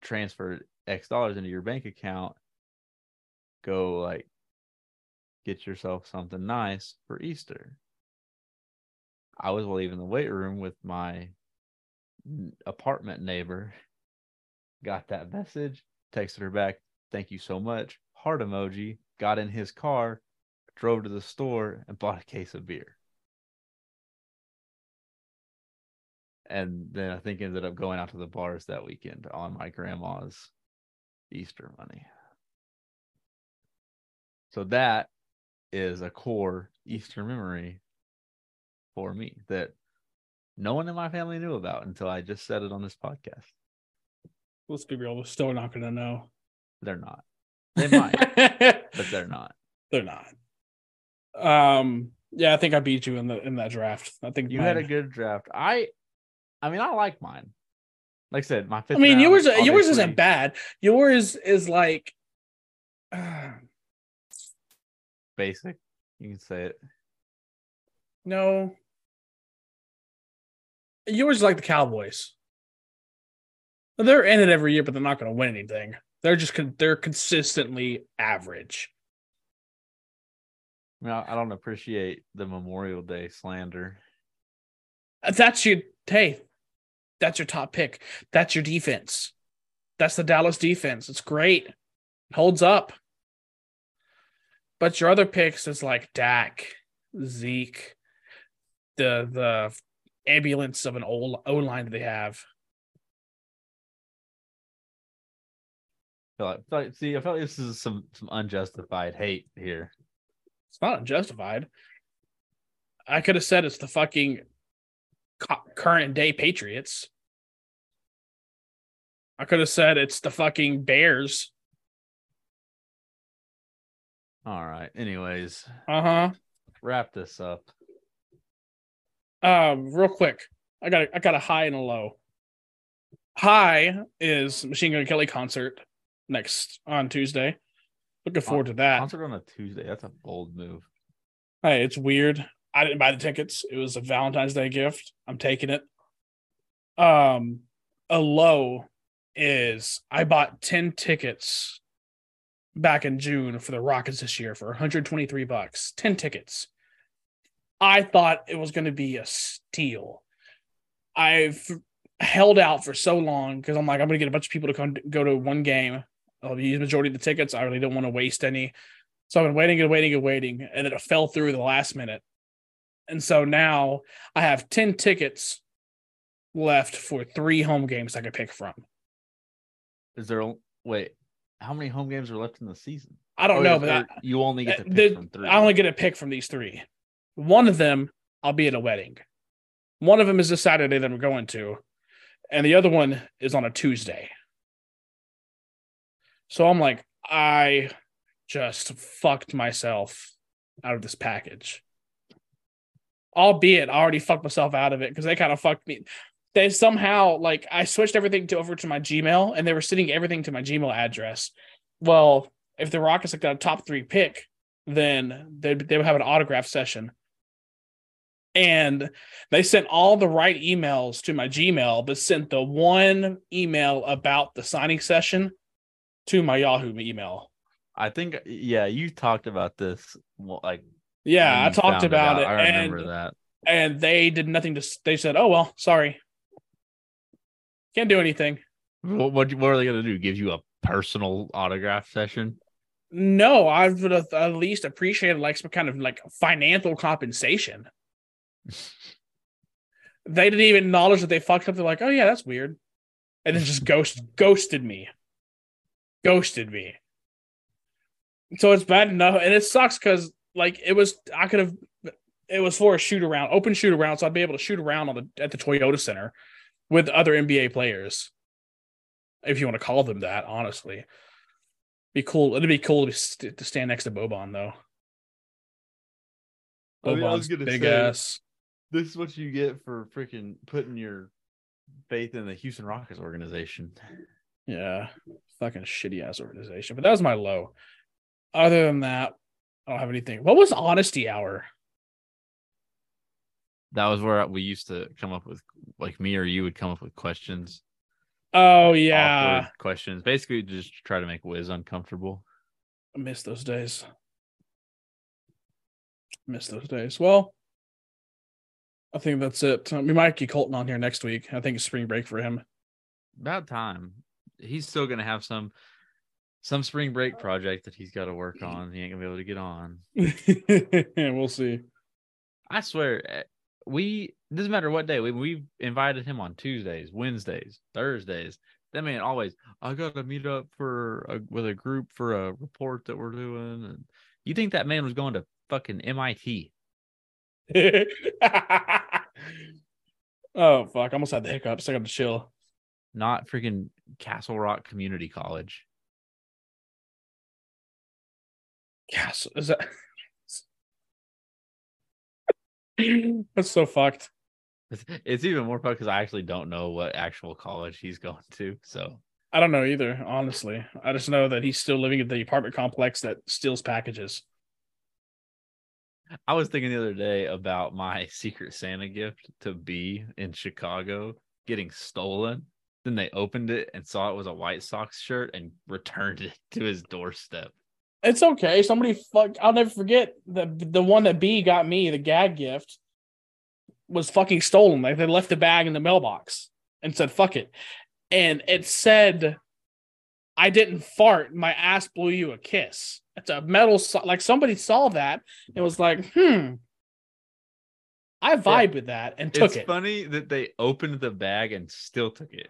transferred X dollars into your bank account. Go like get yourself something nice for Easter. I was leaving the weight room with my apartment neighbor. Got that message, texted her back, thank you so much. Heart emoji, got in his car, drove to the store, and bought a case of beer. And then I think ended up going out to the bars that weekend on my grandma's Easter money. So that is a core Easter memory for me that no one in my family knew about until I just said it on this podcast. Let's be real, we're still not gonna know. They're not. They might, but they're not. They're not. Um yeah, I think I beat you in the in that draft. I think You had a good draft. I I mean I like mine. Like I said, my fifth I mean round, yours yours isn't bad. Yours is like uh, basic. You can say it. no. Yours like the Cowboys. They're in it every year, but they're not going to win anything. They're just con- they're consistently average. I, I I don't appreciate the Memorial Day slander. Uh, that's your hey, that's your top pick. That's your defense. That's the Dallas defense. It's great. It holds up. But your other picks is like Dak, Zeke, the the ambulance of an old O line that they have. I feel like, I feel like- see, I feel like this is some some unjustified hate here. It's not unjustified. I could have said it's the fucking current day Patriots. I could have said it's the fucking Bears. All right. Anyways, Uh huh. wrap this up. Um, real quick, I got a, I got a high and a low. High is Machine Gun Kelly concert next on Tuesday. Looking forward to that. Concert on a Tuesday. That's a bold move. Hey, it's weird. I didn't buy the tickets. It was a Valentine's Day gift. I'm taking it. Um, a low is I bought 10 tickets back in June for the Rockets this year for 123 bucks. 10 tickets. I thought it was going to be a steal. I've held out for so long because I'm like, I'm going to get a bunch of people to come go to one game. I'll use majority of the tickets. I really don't want to waste any. So I've been waiting and waiting and waiting, and it fell through the last minute. And so now I have 10 tickets left for three home games I could pick from. Is there wait? How many home games are left in the season? I don't Oh, know, but I, you only get to uh, pick the- from three. I only get a pick from these three. One of them, I'll be at a wedding. One of them is this Saturday that I'm going to, and the other one is on a Tuesday. So I'm like, I just fucked myself out of this package. Albeit, I already fucked myself out of it because they kind of fucked me. They somehow like I switched everything to over to my Gmail, and they were sending everything to my Gmail address. Well, if the Rockets like got a top three pick, then they they would have an autograph session. And they sent all the right emails to my Gmail, but sent the one email about the signing session to my Yahoo email. I think yeah, you talked about this. Like Yeah, I talked about out. it, I remember and that. and they did nothing to. They said, "Oh well, sorry, can't do anything." What what, what are they gonna do? Give you a personal autograph session? No, I would have at least appreciated like some kind of like financial compensation. they didn't even acknowledge that they fucked up. They're like, "Oh yeah, that's weird," and then just ghost ghosted me, ghosted me. So it's bad enough, and it sucks because like it was, I could have, it was for a shoot around, open shoot around, so I'd be able to shoot around on the at the Toyota Center with other NBA players, if you want to call them that. Honestly, be cool. It'd be cool to, st- to stand next to Boban though. I mean, I was gonna big say- ass. This is what you get for freaking putting your faith in the Houston Rockets organization. Yeah, fucking shitty ass organization. But that was my low. Other than that, I don't have anything. What was honesty hour? That was where we used to come up with, like me or you would come up with questions, Oh yeah, questions, basically just try to make Wiz uncomfortable. I miss those days. Miss those days. Well, I think that's it. We might get Colton on here next week. I think it's spring break for him. About time. He's still gonna have some some spring break project that he's got to work on. He ain't gonna be able to get on. we'll see. I swear, eh, we doesn't matter what day we we invited him on Tuesdays, Wednesdays, Thursdays. That man always, I got to meet up for a, with a group for a report that we're doing. And you think that man was going to fucking MIT? oh fuck! I almost had the hiccups. I got to chill. not freaking Castle Rock Community College. Yes, is that? That's so fucked. It's, it's even more fucked because I actually don't know what actual college he's going to. So I don't know either. Honestly, I just know that he's still living at the apartment complex that steals packages. I was thinking the other day about my Secret Santa gift to B in Chicago getting stolen. Then they opened it and saw it was a White Sox shirt and returned it to his doorstep. It's okay. Somebody fuck. I'll never forget the the one that B got me the gag gift was fucking stolen. Like they left the bag in the mailbox and said "fuck it," and it said, "I didn't fart. My ass blew you a kiss." It's a metal. so- Like somebody saw that and was like, "Hmm." I vibe with that and took it's it. It's funny that they opened the bag and still took it.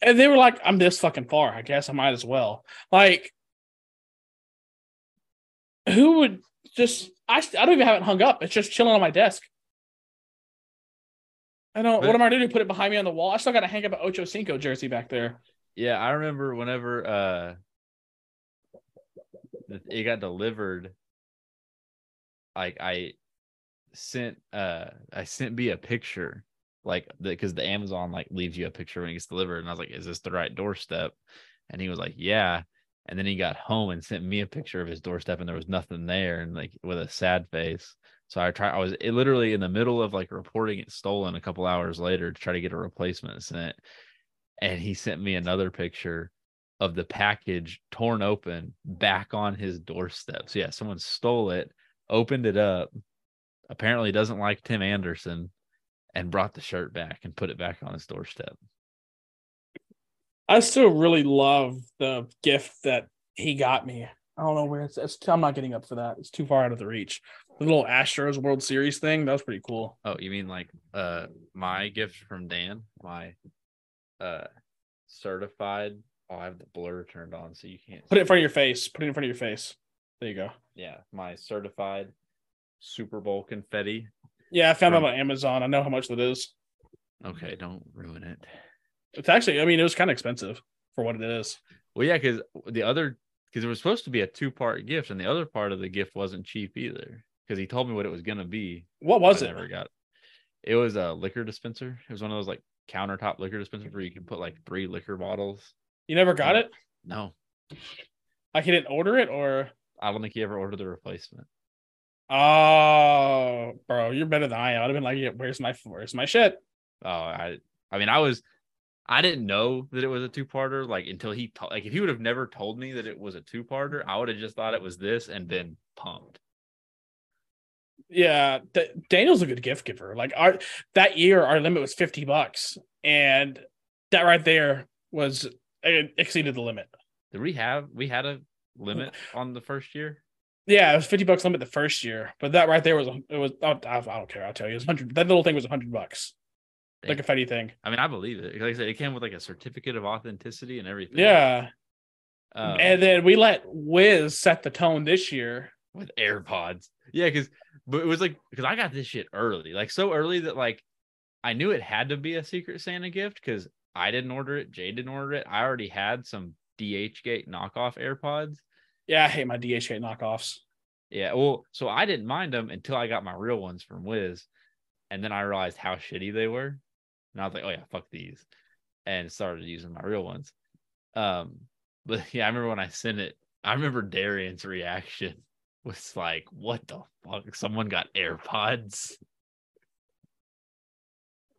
And they were like, I'm this fucking far. I guess I might as well. Like, who would just, I, I don't even have it hung up. It's just chilling on my desk. I don't, But- what am I going to do? Put it behind me on the wall? I still got to hang up an Ocho Cinco jersey back there. Yeah, I remember whenever uh it got delivered, like I sent uh I sent B a picture, like because the, Amazon like leaves you a picture when it gets delivered, and I was like, "Is this the right doorstep?" And he was like, "Yeah." And then he got home and sent me a picture of his doorstep, and there was nothing there, and like with a sad face. So I tried. I was literally in the middle of like reporting it stolen a couple hours later to try to get a replacement sent, and he sent me another picture of the package torn open back on his doorstep. So yeah, someone stole it, opened it up. Apparently doesn't like Tim Anderson, and brought the shirt back and put it back on his doorstep. I still really love the gift that he got me. I don't know where it's, it's. I'm not getting up for that. It's too far out of the reach. The little Astros World Series thing. That was pretty cool. Oh, you mean like uh my gift from Dan, my uh certified. Oh, I have the blur turned on, so you can't Put it in front of your face. Put it in front of your face. There you go. Yeah, my certified Super Bowl confetti. Yeah, I found From- it on Amazon. I know how much that is. Okay, don't ruin it. It's actually, I mean, it was kind of expensive for what it is. Well, yeah, because the other because it was supposed to be a two part gift, and the other part of the gift wasn't cheap either. Because he told me what it was gonna be. What was I it? Never got. It was a liquor dispenser. It was one of those like countertop liquor dispensers where you can put like three liquor bottles. You never got it? No, Like he didn't order it, or I don't think he ever ordered the replacement. oh, bro, you're better than I am. I'd have been like, yeah, where's my where's my shit? Oh, I I mean I was I didn't know that it was a two parter like until he to- like if he would have never told me that it was a two parter, I would have just thought it was this and been pumped. Yeah, D- Daniel's a good gift giver. Like our that year, our limit was fifty bucks, and that right there was it exceeded the limit. Did we have we had a limit on the first year? Yeah, it was fifty bucks limit the first year, but that right there was it was I, I don't care. I'll tell you, it was hundred. That little thing was hundred bucks, the Dang. confetti thing. I mean, I believe it. Like I said, it came with like a certificate of authenticity and everything. Yeah, Um, and then we let Wiz set the tone this year. with AirPods. Yeah, because but it was like because I got this shit early, like so early that like I knew it had to be a Secret Santa gift because I didn't order it, Jay didn't order it. I already had some DHgate knockoff AirPods. Yeah, I hate my DHA knockoffs. Yeah, well, so I didn't mind them until I got my real ones from Wiz, and then I realized how shitty they were, and I was like, oh yeah, fuck these, and started using my real ones. Um, but yeah, I remember when I sent it. I remember Darian's reaction was like, "What the fuck? Someone got AirPods?"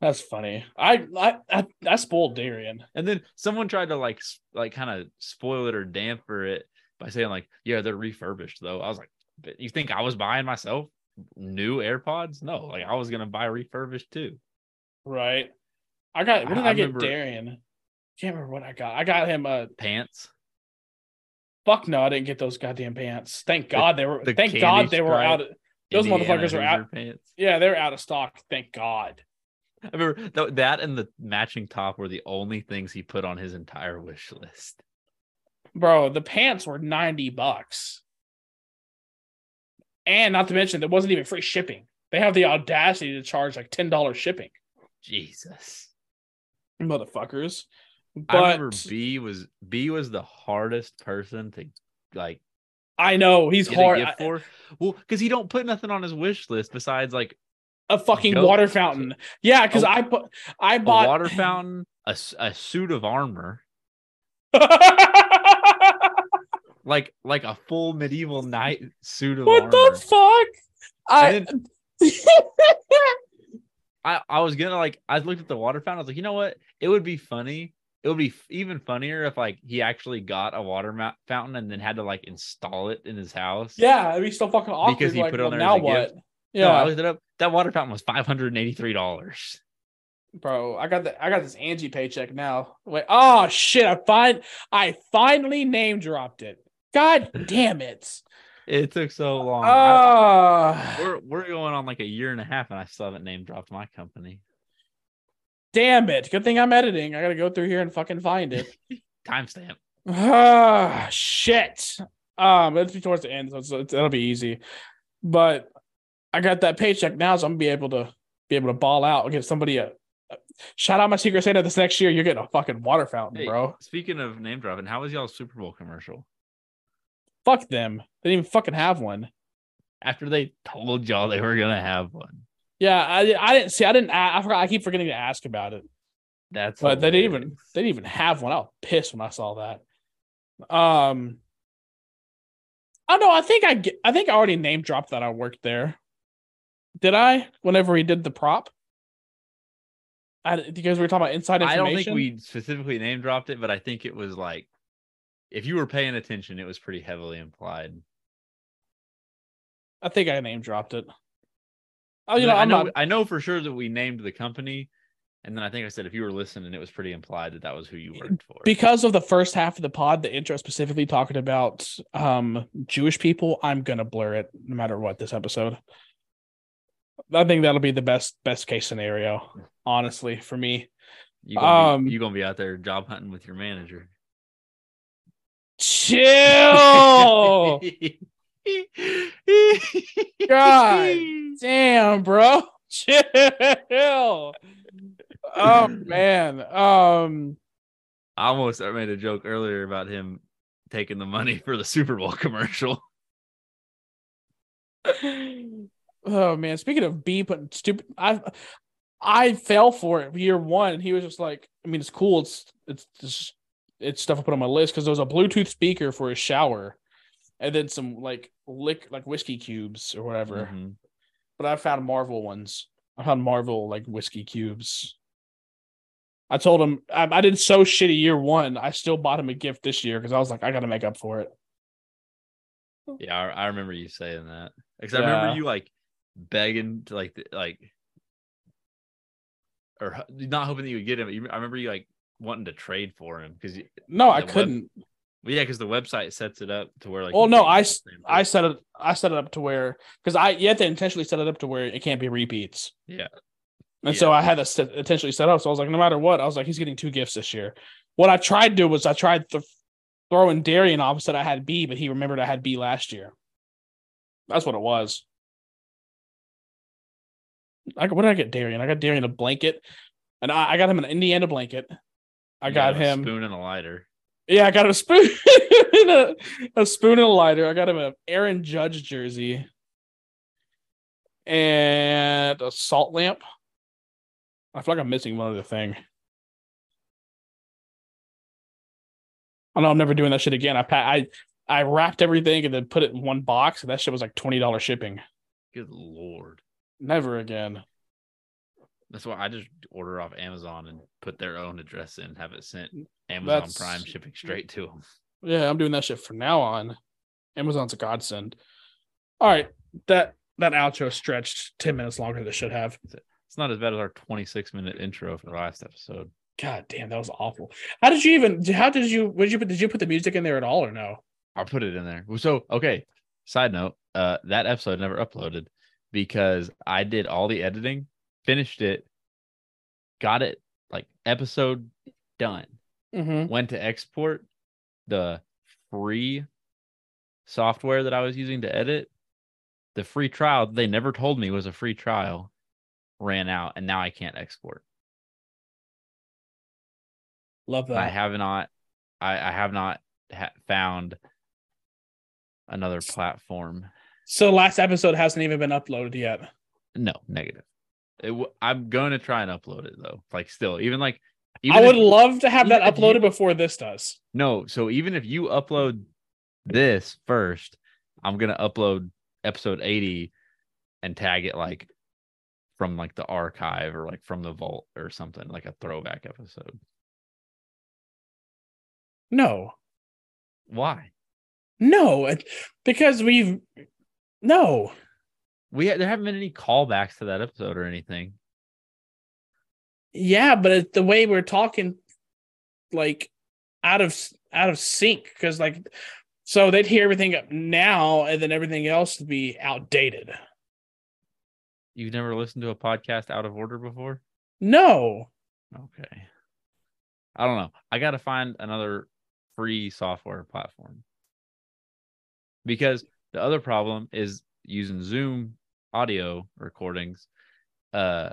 That's funny. I I I, I spoiled Darian. And then someone tried to like like kind of spoil it or damper it by saying like, "Yeah, they're refurbished though." I was like, you think I was buying myself new AirPods? No, like I was gonna buy refurbished too." Right. I got what did I I, get remember- Darian? Can't remember what I got. I got him a Pants. fuck no, I didn't get those goddamn pants. Thank God they were the thank God they were out of those Indiana motherfuckers were out. Hoosier Pants. Yeah, they were out of stock. Thank God. I remember th- that and the matching top were the only things he put on his entire wish list. Bro, the pants were 90 bucks. And not to mention there wasn't even free shipping. They have the audacity to charge like $10 shipping. Jesus. Motherfuckers. I But remember B was B was the hardest person to like I know he's hard. a I- for. Well, because he don't put nothing on his wish list besides like a fucking water fountain. Yeah, because I put I a bought water fountain, a, a suit of armor, like like a full medieval knight suit of what armor. the fuck? I I, I was gonna like I looked at the water fountain. I was like, you know what? It would be funny. It would be f- even funnier if like he actually got a water ma- fountain and then had to like install it in his house. yeah, it'd be so fucking awkward. Because he like, put it well, on there now what? gift. Yeah, No, I looked it up. That water fountain was five hundred and eighty three dollars. bro. I got the I got this Angi paycheck now. Wait, oh shit! I find I finally name dropped it. God damn it! It took so long. I- Ah, we're we're going on like a year and a half, and I still haven't name dropped my company. damn it! Good thing I'm editing. I gotta go through here and fucking find it. Timestamp. Ah, shit. Um, it's towards the end, so it's, it's, it'll be easy. But I got that paycheck now, so I'm gonna be able to be able to ball out and get somebody a. a- Shout out my Secret Santa this next year. You're getting a fucking water fountain, Hey, bro. Speaking of name dropping, how was y'all's Super Bowl commercial? Fuck them. They didn't even fucking have one. After they told y'all they were gonna have one. Yeah, I I didn't see. I didn't. I forgot. I keep forgetting to ask about it. That's But they didn't even they didn't even have one. I was pissed when I saw that. Um, I know. I think I get, I think I already name dropped that I worked there. Did I? Whenever we did the prop, I because we were talking about inside information. I don't think we specifically name dropped it, but I think it was like if you were paying attention, it was pretty heavily implied. I think I name dropped it. Oh, you know, I know not. I know for sure that we named the company, and then I think I said if you were listening, it was pretty implied that that was who you worked for. because of the first half of the pod, the intro specifically talking about um Jewish people, I'm gonna blur it no matter what this episode. I think that'll be the best best case scenario, honestly, for me. you gonna um, be, you gonna be out there job hunting with your manager. Chill. God Damn, bro. Chill. Oh man. Um I almost made a joke earlier about him taking the money for the Super Bowl commercial. oh man, speaking of B putting stupid I I fell for it year one and he was just like, I mean it's cool, it's it's just it's stuff I put on my list because there was a Bluetooth speaker for his shower and then some like lick like whiskey cubes or whatever. Mhm. But I found Marvel ones. I found Marvel like whiskey cubes. I told him I, I did so shitty year one. I still bought him a gift this year because I was like, I gotta make up for it. Yeah, I, I remember you saying that. Because I remember you like begging to like like or not hoping that you would get him. You- I remember you like wanting to trade for him because No, I couldn't. well, yeah, because the website sets it up to where like Well, no, I get s- the same I set it I set it up to where because I you have to intentionally set it up to where it can't be repeats. Yeah. And so I had to set, intentionally set up. So I was like, no matter what, I was like, he's getting two gifts this year. What I tried to do was I tried th- throwing Darian off said I had B, but he remembered I had B last year. That's what it was. I, what did I get Darian? I got Darian a blanket, and I, I got him an Indiana blanket. I You got him spoon and a lighter. Yeah, I got a spoon, a, a spoon and a lighter. I got him a Aaron Judge jersey and a salt lamp. I feel like I'm missing one other thing. I know I'm never doing that shit again. I pa- I I wrapped everything and then put it in one box, and that shit was like twenty dollars shipping. Good lord. Never again. That's why I just order off Amazon and put their own address in, have it sent Amazon That's- Prime shipping straight to them. Yeah, I'm doing that shit from now on. Amazon's a godsend. All right, that that outro stretched ten minutes longer than it should have. It's not as bad as our 26 minute intro for the last episode. God damn, that was awful. How did you even? How did you? Did you put? Did you put the music in there at all or no? I'll put it in there. So, okay. Side note, uh, that episode never uploaded because I did all the editing, finished it, got it like episode done. Mm-hmm. Went to export the free software that I was using to edit. The free trial they never told me was a free trial ran out, and now I can't export. Love that. I have not, I, I have not ha- found another platform So last episode hasn't even been uploaded yet. No, negative. It w- I'm going to try and upload it though. Like still, even like I would if- love to have that uploaded you- before this does. no. So even if you upload this first, I'm gonna upload episode 80 and tag it like from like the archive or like from the vault or something like a throwback episode. No, Why? no, because we've no. We ha- there haven't been any callbacks to that episode or anything. Yeah, but it, the way we're talking, like out of out of sync, because like, so they'd hear everything up now, and then everything else would be outdated. You've never listened to a podcast out of order before? No, Okay. I don't know. I got to find another free software platform. Because the other problem is using Zoom audio recordings. Uh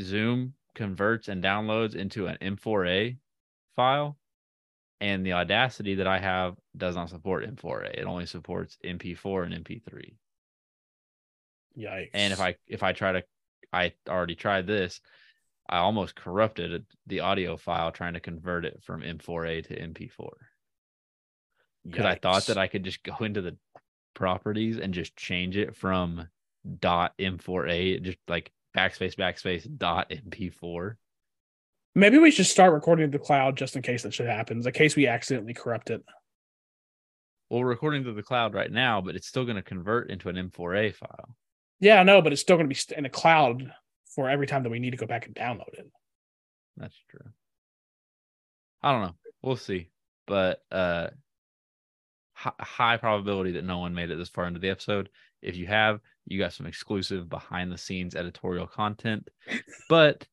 Zoom converts and downloads into an M4A file and the Audacity that I have does not support M4A. It only supports MP4 and MP3 yikes. and if i if i try to i already tried this I almost corrupted the audio file trying to convert it from M4A to MP4 because I thought that I could just go into the properties and just change it from dot M4A, just like backspace backspace dot MP4. Maybe we should start recording to the cloud just in case that shit happens, in case we accidentally corrupt it. Well, we're recording to the cloud right now, but it's still going to convert into an M4A file. Yeah, I know, but it's still going to be in the cloud for every time that we need to go back and download it. That's true. I don't know. We'll see. But uh high probability that no one made it this far into the episode. If you have, you got some exclusive behind the scenes editorial content. But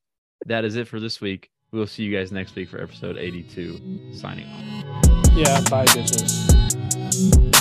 that is it for this week. We'll see you guys next week for episode 82. Signing off. Yeah, bye, bitches.